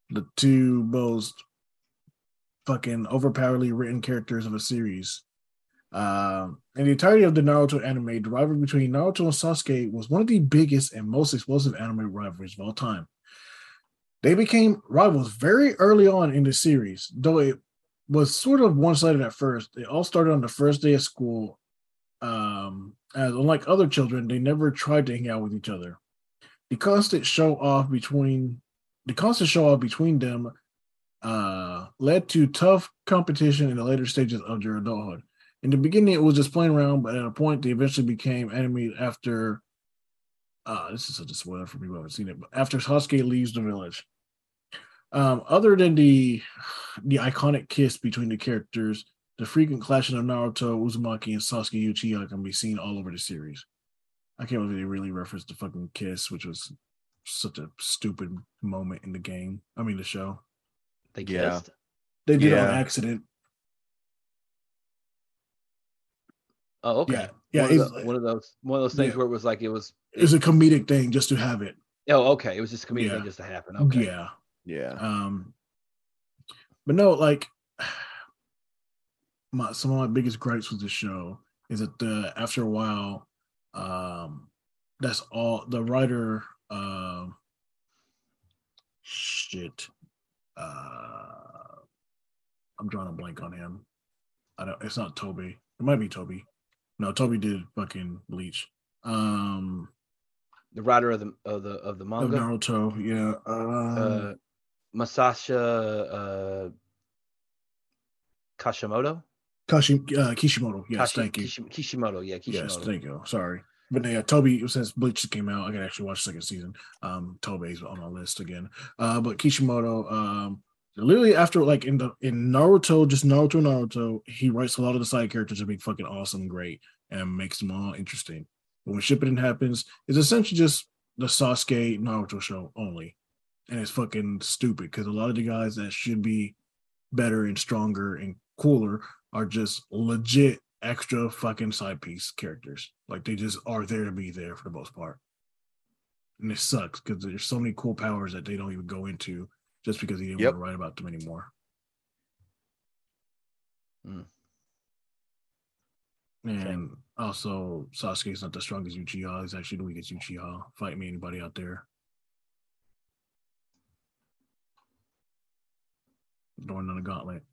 the two most fucking overpoweringly written characters of a series. Um, and the entirety of the Naruto anime, the rivalry between Naruto and Sasuke was one of the biggest and most explosive anime rivalries of all time. They became rivals very early on in the series, though it was sort of one-sided at first. It all started on the first day of school. Um, as unlike other children, they never tried to hang out with each other. The constant show off between the constant show off between them uh, led to tough competition in the later stages of their adulthood. In the beginning, it was just playing around, but at a point, they eventually became enemies after. Uh, this is such a spoiler for people who haven't seen it, but after Sasuke leaves the village. Um, other than the the iconic kiss between the characters, the frequent clashing of Naruto, Uzumaki, and Sasuke Uchiha can be seen all over the series. I can't believe they really referenced the fucking kiss, which was such a stupid moment in the game. I mean, the show. They Yeah. They did it Yeah. on accident. Oh, okay. Yeah, yeah. one, of It's, the- one of those one of those things Yeah. where it was like it was. It, it's a comedic thing just to have it. Oh, okay. It was just a comedic Yeah. thing just to happen. Okay. Yeah. Yeah. Um, but no, like my some of my biggest gripes with the show is that the after a while, um, that's all the writer. Um, shit. Uh, I'm drawing a blank on him. I don't. It's not Toby. It might be Toby. No, Toby did fucking Bleach. Um, The writer of the of the of the of manga, Naruto. Yeah. Um, uh, Masashi uh, Kashimoto. Kashi, uh, Kishimoto. Yes, Kashi- thank you. Kishi- Kishimoto. Yeah, Kishimoto. Yes, thank you. Sorry. But yeah, Toby, since Bleach came out, I can actually watch the second season. Um, Toby's on my list again. Uh, but Kishimoto, um, literally after like in the in Naruto, just Naruto, Naruto, he writes a lot of the side characters to be fucking awesome, great, and makes them all interesting. But when Shippuden happens, it's essentially just the Sasuke Naruto show only, and it's fucking stupid because a lot of the guys that should be better and stronger and cooler are just legit extra fucking side piece characters. Like they just are there to be there for the most part. And it sucks because there's so many cool powers that they don't even go into just because he didn't Yep. want to write about them anymore. Hmm. And also Sasuke's not the strongest Uchiha, he's actually the weakest Uchiha. Fight me anybody out there. Throwing on a gauntlet.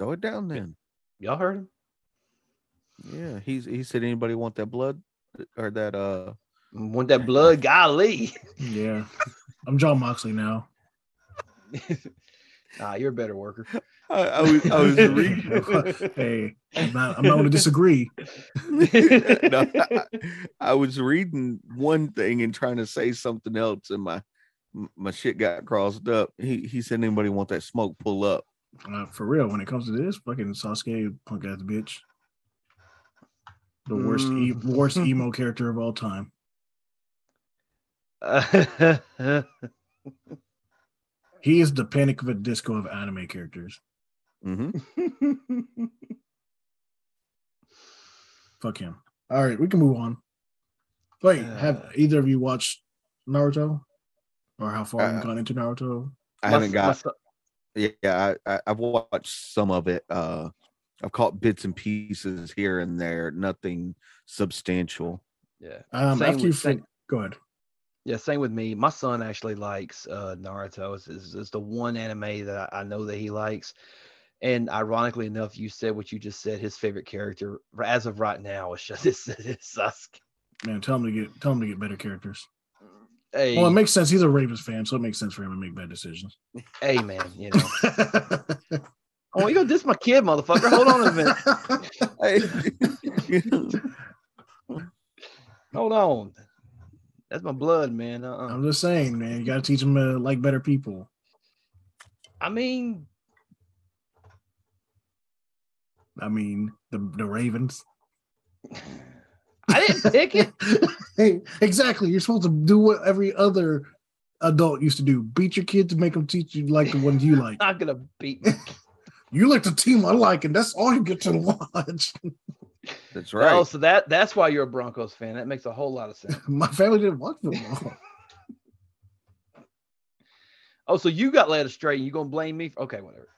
Throw it down then. Y'all heard him? Yeah, he's he said anybody want that blood or that uh Want that blood? Golly. Yeah. I'm Jon Moxley now. ah, you're a better worker. I, I was I was reading hey, I'm not, I'm not going to disagree. no, I, I was reading one thing and trying to say something else, and my my shit got crossed up. He he said, "Anybody want that smoke? Pull up." Uh, for real, when it comes to this, fucking Sasuke, punk ass bitch. The worst, e- Mm. worst emo character of all time. He is the Panic of a Disco of anime characters. hmm Fuck him. All right, we can move on. Wait, have Uh, either of you watched Naruto, or how far Uh, you've gone into Naruto? I haven't got. Son- Yeah, I, I I've watched some of it. Uh, I've caught bits and pieces here and there. Nothing substantial. yeah. Um, Same after you with- fin- same- go ahead. Yeah, same with me. My son actually likes uh, Naruto. It's, it's, it's the one anime that I, I know that he likes. And ironically enough, you said what you just said. His favorite character, as of right now, is just it's, it's Sasuke. Man, tell him to get tell him to get better characters. Hey, Well, it makes sense. He's a Ravens fan, so it makes sense for him to make bad decisions. hey, man, you know. oh, you gonna diss my kid, motherfucker? Hold on a minute. hey. Hold on. That's my blood, man. Uh-uh. I'm just saying, man. You got to teach him to like better people. I mean, I mean, the the Ravens. I didn't pick it. hey, exactly. You're supposed to do what every other adult used to do: beat your kid to make them teach you like the ones you like. Not gonna beat me. You like the team I like, and that's all you get to watch. That's oh, right. Oh, so that that's why you're a Broncos fan. That makes a whole lot of sense. My family didn't watch football. Oh, so you got led astray. and You gonna blame me? For, okay, whatever.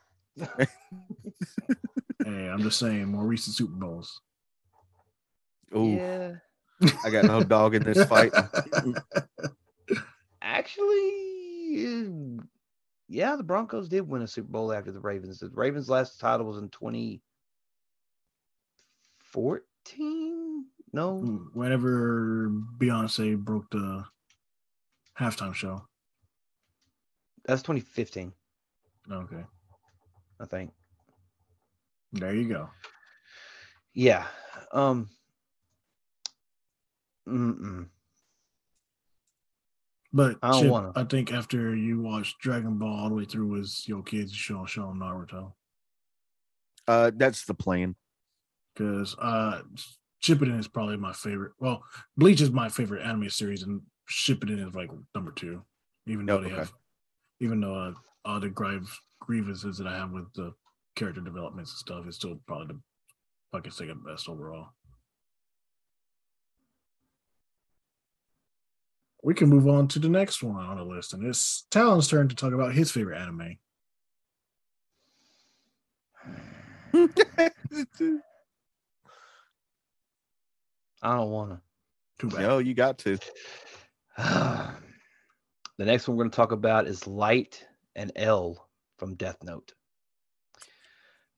hey, I'm just saying, more recent Super Bowls. Ooh, Yeah, I got no dog in this fight. actually, yeah, the Broncos did win a Super Bowl after the Ravens. The Ravens' last title was in 2014. No, Whenever Beyonce broke the halftime show. that's 2015. Okay, I think. there you go. Yeah. Um. Mm-mm. But I don't Chip. I think after you watch Dragon Ball all the way through with your kids, you show show them Naruto Uh, that's the plan. because uh, Shippuden is probably my favorite. Well, Bleach is my favorite anime series, and Shippuden is like number two. Even though Oh, they okay. have, even though uh, all the grieve, grievances that I have with the character developments and stuff, is still probably the fucking second best overall. We can move on to the next one on the list, and it's Talon's turn to talk about his favorite anime. I don't want to. bad. no, you got to. to. the next one we're going to talk about is Light and L from Death Note.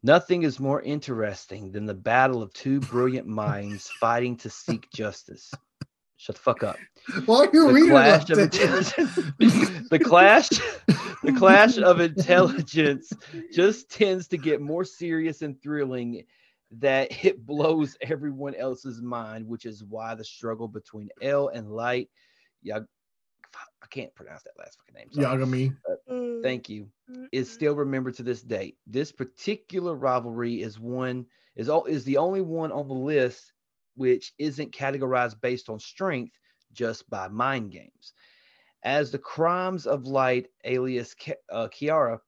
Nothing is more interesting than the battle of two brilliant minds fighting to seek justice. Shut the fuck up. Why are you The reading clash of intelligence. the clash, the clash of intelligence just tends to get more serious and thrilling. That it blows everyone else's mind, which is why the struggle between L and Light. Yeah, I can't pronounce that last fucking name. sorry. Yagami. Uh, mm. Thank you. Is still remembered to this day. This particular rivalry is one is all is the only one on the list which isn't categorized based on strength, just by mind games. As the crimes of light, alias Ki- uh, Kiara,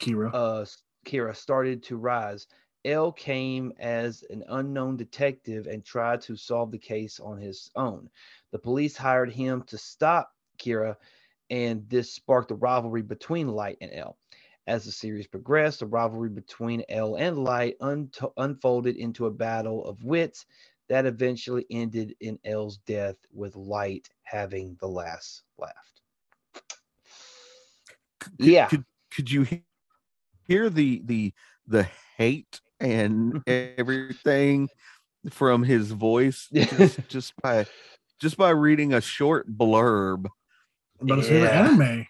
Kira. uh, Kira started to rise, L came as an unknown detective and tried to solve the case on his own. The police hired him to stop Kira, and this sparked a rivalry between Light and L. As the series progressed, the rivalry between L and Light unto- unfolded into a battle of wits that eventually ended in L's death, with Light having the last laugh. Could- Yeah. Could could you hear the the the hate and everything from his voice just, just by just by reading a short blurb. But it's favorite Yeah. anime.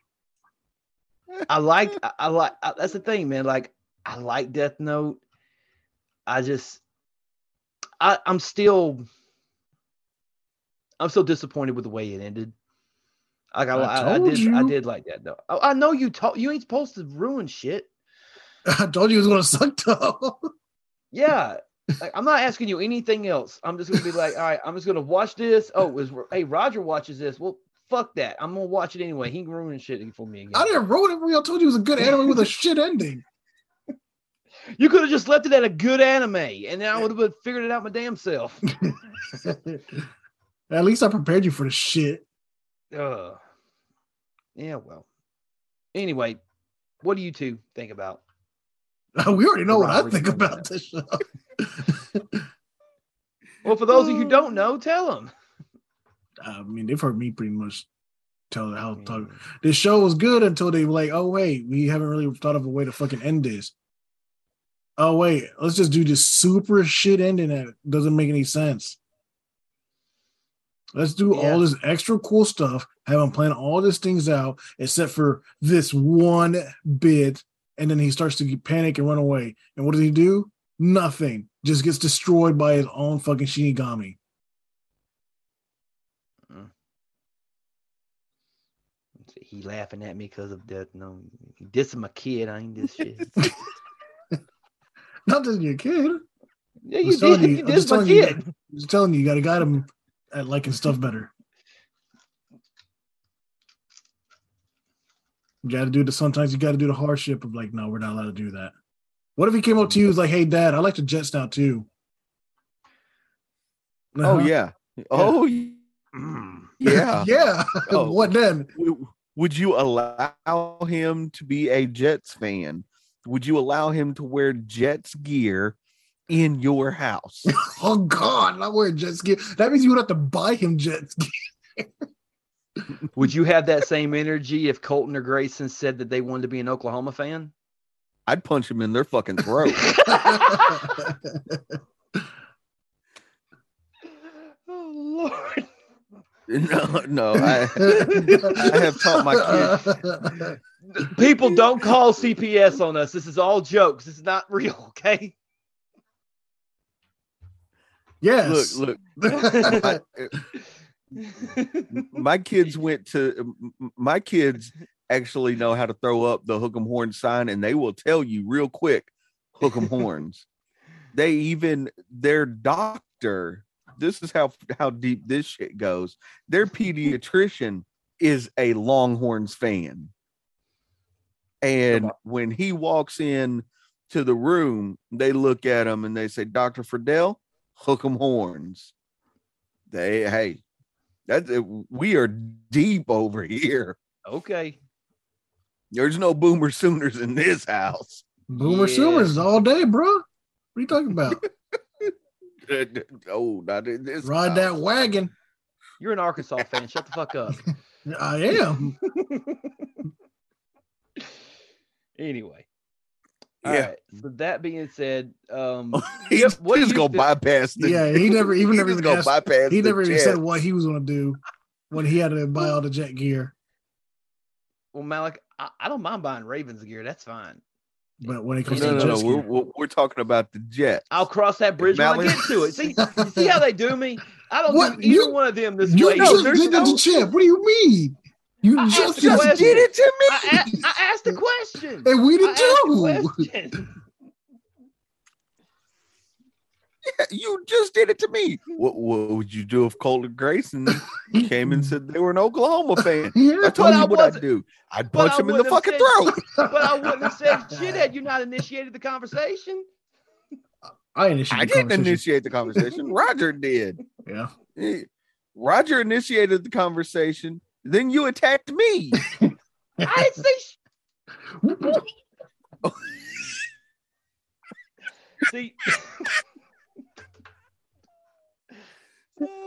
I like I, I like I, that's the thing, man. Like I like Death Note. I just I I'm still I'm still disappointed with the way it ended. Like I, I I, did I did like that though. I, I know you told you ain't supposed to ruin shit. I told you it was gonna suck though. Yeah. Like, I'm not asking you anything else. I'm just gonna be like, all right, I'm just gonna watch this. Oh, is hey Roger watches this? Well, fuck that. I'm gonna watch it anyway. He can ruin shit for me again. I didn't ruin it for you. I told you it was a good anime with a shit ending. You could have just left it at a good anime, and then I would have figured it out my damn self. At least I prepared you for the shit. Uh, yeah, well. Anyway, what do you two think about? We already know what I think about this show. Well, for those of you who don't know, tell them. I mean, they've heard me pretty much tell how talk. This show was good until they were like, oh wait, we haven't really thought of a way to fucking end this. Oh wait, let's just do this super shit ending that doesn't make any sense. Let's do Yeah. all this extra cool stuff, have him plan all these things out, except for this one bit, and then he starts to panic and run away. And what does he do? Nothing. Just gets destroyed by his own fucking Shinigami. He laughing at me because of that. No, this is my kid. I ain't this shit. Not just your kid. yeah, you just telling did. you- You I'm just my telling you kid. I'm just telling you, you got to guide him at liking stuff better. You got to do the. Sometimes you got to do the hardship of like, no, we're not allowed to do that. What if he came up to you and was like, "Hey, Dad, I like the Jets now too." Oh Uh-huh. yeah. Oh Mm. yeah. yeah. Oh. what then? Would you allow him to be a Jets fan? Would you allow him to wear Jets gear in your house? Oh God, not wearing Jets gear. That means you would have to buy him Jets gear. Would you have that same energy if Colton or Grayson said that they wanted to be an Oklahoma fan? I'd punch him in their fucking throat. oh Lord. no, no. I, I have taught my kids. People don't call CPS on us. This is all jokes. This is not real, okay? yes. look, look. I- my kids went to m- m- my kids actually know how to throw up the hook 'em horn sign and they will tell you real quick hook 'em horns they even their doctor this is how how deep this shit goes their pediatrician is a longhorns fan and when he walks in to the room they look at him and they say dr Friedel hook 'em horns they hey that we are deep over here okay. there's no boomer sooners in this house Boomer Yeah. Sooners all day, bro. What are you talking about? oh not in this Ride house. that wagon. You're an Arkansas fan. Shut the fuck up. I am. anyway. Yeah. All right. So that being said, um he's Yep, what do just you gonna thi- bypass the Yeah, he never even he never even gonna asked, bypass he never even said what he was gonna do when he had to buy all the jet gear. well, Malik, I, I don't mind buying Ravens gear. That's fine. But when it comes no to no jet no we're, we're, we're talking about the jet I'll cross that bridge when I Malik- get to it. See, see how they do me? I don't What? do either You- one of them this you way. just there's did it no- to Chip. What do you mean? You I just, just did it, to I, a- I asked a question. and we did asked a too. Question. you just did it to me what, what would you do if Colton Grayson came and said they were an Oklahoma fan Yeah. I told But I you what I'd wasn't- do I'd but punch I him in the wouldn't have fucking said- throat But I wouldn't have said shit had you not initiated the conversation. I initiated. I the didn't initiate the conversation Roger did Yeah. Roger initiated the conversation then you attacked me I didn't say sh- See,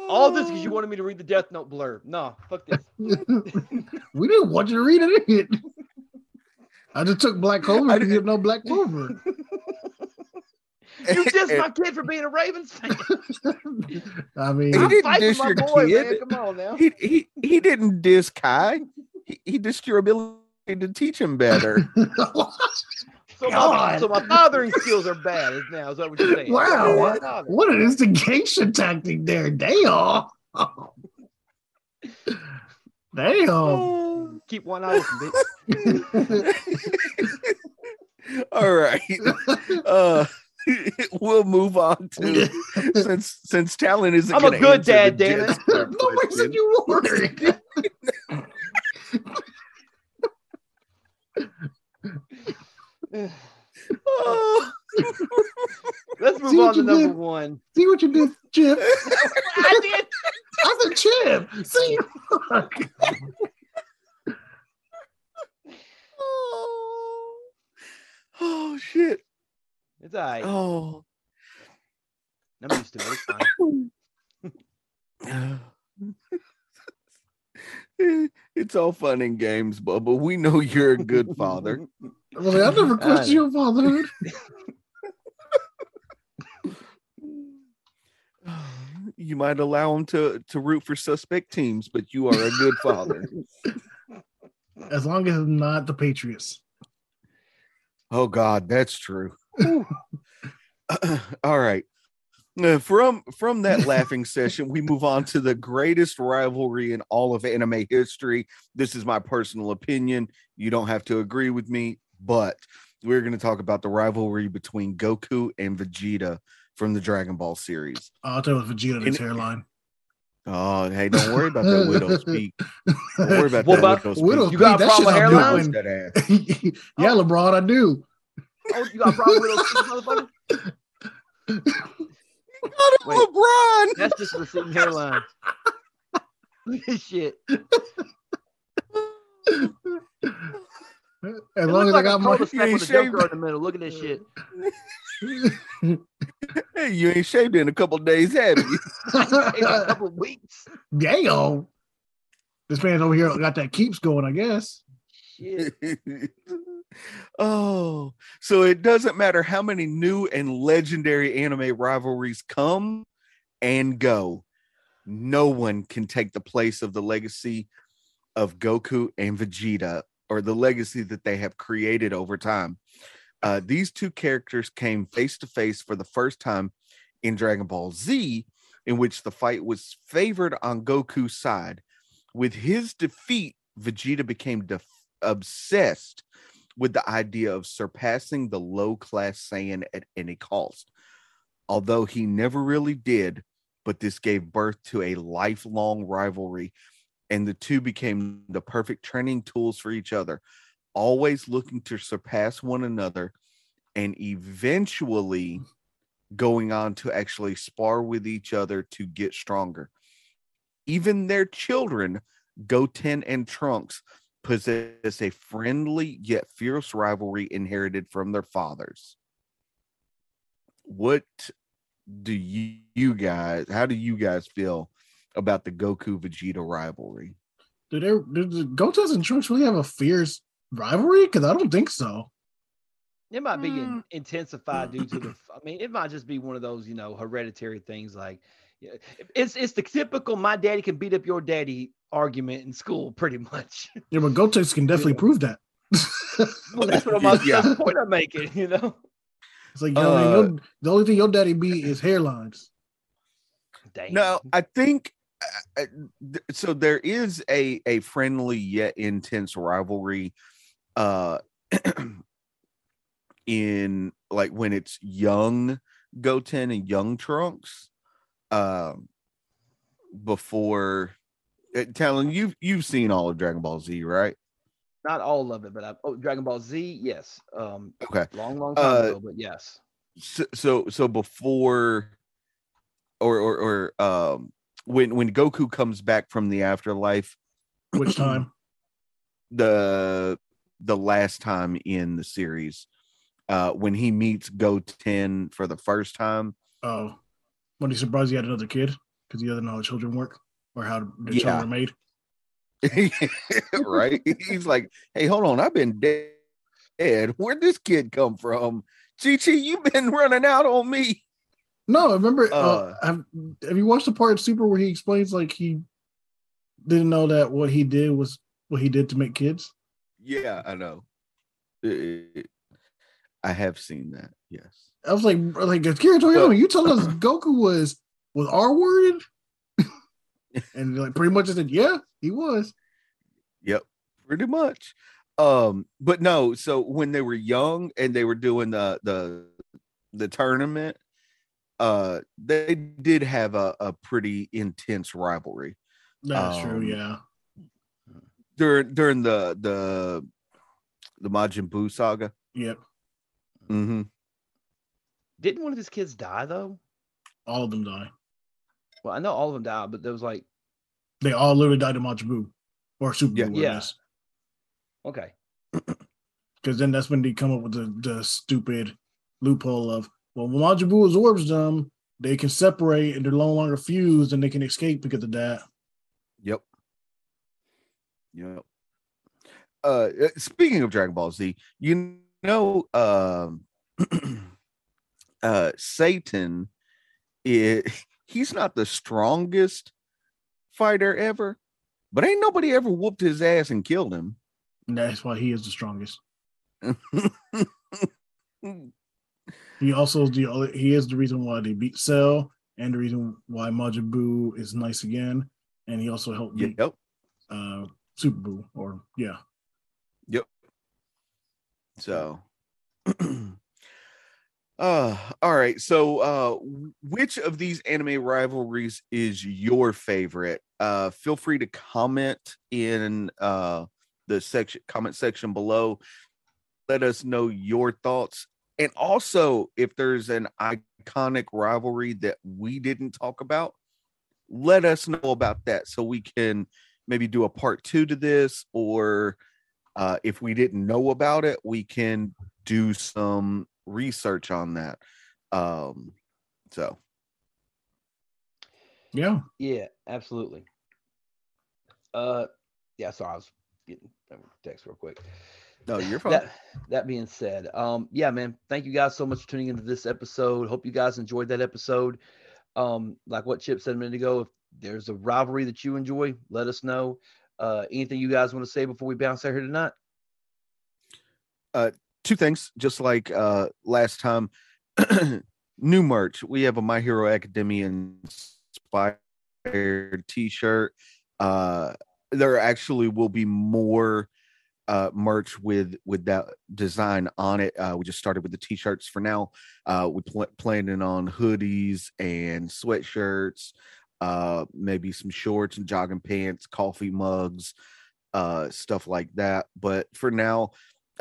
all this because you wanted me to read the Death Note blurb. No, fuck this. we didn't want you to read it. I just took Black Clover. I I didn't get no Black Clover. You just my kid for being a Ravens fan. I mean, He I'm didn't fighting diss your boy, kid. man. Come on now. He he he didn't diss Kai. He, he dissed your ability to teach him better. So my, so my fathering skills are bad now. Is that what you're saying? Wow. My father. what an instigation tactic there. Damn. Damn. Keep one eye open, bitch. All right. Uh we'll move on to since since Talon isn't I'm a good dad, the damn it. Jetstar Nobody you weren't. Oh. Let's move on to number did? one. See what you did, Chip? I did. I said Chip. See, oh. Oh, shit. It's all right. Oh. I'm used to it. It's fine. it's all fun and games, Bubba. We know you're a good father. Well, I never questioned your fatherhood. You might allow him to to root for suspect teams, but you are a good father. As long as it's not the Patriots. oh God, that's true. all right. Uh, from from that laughing session, we move on to the greatest rivalry in all of anime history. This is my personal opinion. You don't have to agree with me, but we're going to talk about the rivalry between Goku and Vegeta from the Dragon Ball series. Oh, I'll tell you with Vegeta and his hairline. Oh, hey, don't worry about that widow's peak. Don't worry about What that about widow's Widow's peak. You got a That problem shit with I'm hairlines? That ass. yeah, oh. LeBron, I do. Oh, you got a problem with those motherfuckers? Wait. LeBron. That's just a receding hairline. Look at this shit. As It long as like I got my cul-de-sac You ain't with a Joker shaved. in the middle. Look at this shit. Hey, you ain't shaved in a couple days, have you? In a couple of weeks. Damn. This man over here got that keeps going, I guess. Shit. oh, so it doesn't matter how many new and legendary anime rivalries come and go. No one can take the place of the legacy of Goku and Vegeta or the legacy that they have created over time. Uh, these two characters came face to face for the first time in Dragon Ball Z, in which the fight was favored on Goku's side. With his defeat, Vegeta became def- obsessed with the idea of surpassing the low class Saiyan at any cost. Although he never really did, but this gave birth to a lifelong rivalry, and the two became the perfect training tools for each other, always looking to surpass one another and eventually going on to actually spar with each other to get stronger. Even their children, Goten and Trunks, possess a friendly yet fierce rivalry inherited from their fathers. What do you, you guys, how do you guys feel about the Goku Vegeta rivalry? Do they do the Goten and Trunks really have a fierce rivalry? Because I don't think so. It might be in- Mm. intensified due to the. I mean, it might just be one of those, you know, hereditary things. Like, yeah, it's it's the typical "my daddy can beat up your daddy" argument in school, pretty much. Yeah, but Gotex can definitely Yeah. prove that. well, that's what I'm. that's Yeah. the point I'm making. You know. It's like, you know, what I mean? Uh, Your- the only thing your daddy beat is hairlines. Damn. No, I think th- so. There is a a friendly yet intense rivalry, uh, in like when it's young Goten and young Trunks, um, before. Uh, Talon, you've you've seen all of Dragon Ball Z, right? not all of it, but I, oh, Dragon Ball Z, yes. Um, Okay. long, long time Uh, ago, but yes. so so, so before or or or um when when Goku comes back from the afterlife Which time? the the last time in the series uh when he meets Goten for the first time Oh, when he surprised he had another kid because he doesn't know how children work or how the Yeah. children are made. right he's like hey hold on I've been dead where'd this kid come from GT, you've been running out on me. No, I remember? Uh, Uh, have, have you watched the part in Super where he explains like he didn't know that what he did was what he did to make kids? Yeah, I know. It- it- I have seen that. Yes. I was like, like Akira Toriyama, you telling us Goku was was R worded? and like pretty much I said, yeah, he was. Yep, pretty much. Um, but no, so when they were young and they were doing the the the tournament, uh they did have a, a pretty intense rivalry That's Um, true. Yeah. during during the the the Majin Buu saga. Yep. Mm-hmm. Didn't one of his kids die though? All of them die. Well, I know all of them died, but there was like, They all literally died in Majin Buu or Super Yeah. Buu. Yeah. okay, Because then that's when they come up with the, the stupid loophole of, well, when Majin Buu absorbs them, they can separate and they're no longer fused and they can escape because of that. Yep. Yep. Uh, uh, speaking of Dragon Ball Z, you know, um, uh, Satan, is, he's not the strongest fighter ever, but ain't nobody ever whooped his ass and killed him. And that's why he is the strongest. He also is the he is the reason why they beat Cell and the reason why Majin Buu is nice again. And he also helped beat yep. uh, Super Buu, or yeah. Yep. So, uh, all right. So, uh, which of these anime rivalries is your favorite? Uh, feel free to comment in uh the section comment section below. Let us know your thoughts, and also if there's an iconic rivalry that we didn't talk about, let us know about that so we can maybe do a part two to this or uh, if we didn't know about it, we can do some research on that. Um, so Yeah. yeah, absolutely. Uh, yeah. so I was getting text real quick. No, you're fine. That that being said, um, yeah, man, thank you guys so much for tuning into this episode. Hope you guys enjoyed that episode. Um, like what Chip said a minute ago, if there's a rivalry that you enjoy, let us know. Uh, anything you guys want to say before we bounce out here tonight? Uh, Two things, just like uh, last time. New merch. We have a My Hero Academia inspired T-shirt. Uh, there actually will be more uh merch with with that design on it. Uh we just started with the t-shirts for now. Uh we pl- planning on hoodies and sweatshirts uh maybe some shorts and jogging pants coffee mugs uh stuff like that. But for now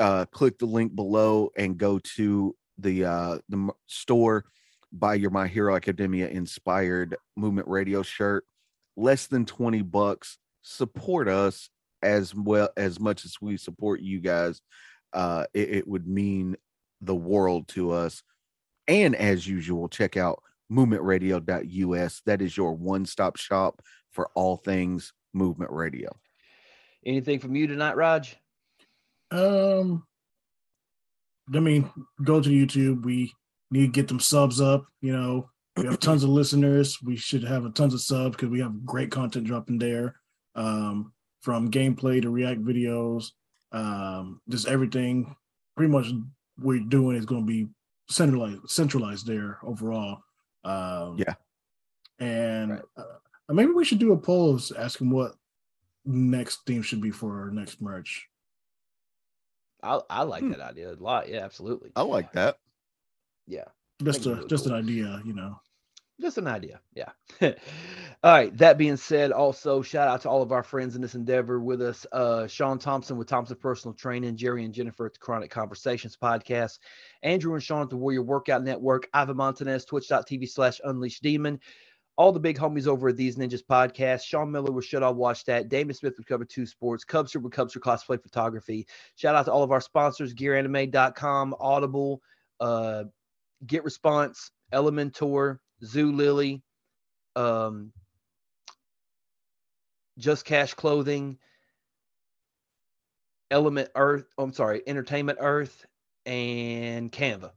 uh click the link below and go to the uh the store buy your my hero academia inspired movement radio shirt. Less than 20 bucks. Support us as well as much as we support you guys uh it, it would mean the world to us and as usual check out movementradio.us that is your one-stop shop for all things movement radio Anything from you tonight, Raj? Um, I mean, go to YouTube. We need to get them subs up. You know, we have tons of listeners. We should have a tons of subs because we have great content dropping there. Um, from gameplay to react videos, um, just everything. Pretty much we're doing is going to be centralized, centralized there overall. Um, Yeah. and Right. uh, maybe we should do a poll asking what next theme should be for our next merch. I I like Hmm. that idea a lot. Yeah, absolutely. i like that Yeah. just a just cool. an idea, you know. Just an idea. Yeah. all right. That being said, also shout out to all of our friends in this endeavor with us. Uh, Sean Thompson with Thompson Personal Training, Jerry and Jennifer at the Chronic Conversations podcast, Andrew and Sean at the Warrior Workout Network, Ivan Montanez, twitch.tv slash unleash demon. All the big homies over at These Ninjas podcast. Sean Miller with Should I Watch That? Damon Smith with Cover Two Sports. Cubster with Cubster Cosplay Photography. Shout out to all of our sponsors, GearAnime.com, Audible, uh, GetResponse, Elementor, Zulily, um, Just Cash Clothing, Element Earth. Oh, I'm sorry, Entertainment Earth, and Canva.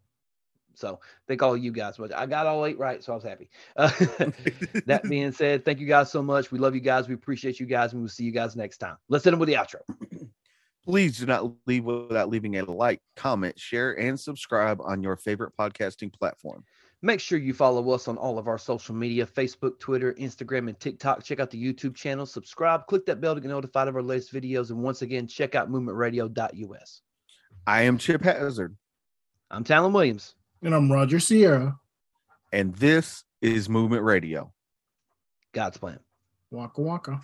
So thank all you guys. But I got all eight right, so I was happy. Uh, that being said, thank you guys so much. We love you guys. We appreciate you guys, and we'll see you guys next time. Let's hit them with the outro. Please do not leave without leaving a like, comment, share, and subscribe on your favorite podcasting platform. Make sure you follow us on all of our social media Facebook, Twitter, Instagram, and TikTok. Check out the YouTube channel, subscribe, click that bell to get notified of our latest videos. And once again, check out movementradio.us. I am Chip Hazard, I'm Talon Williams. And I'm Roger Sierra. and this is Movement Radio. God's plan. Waka waka.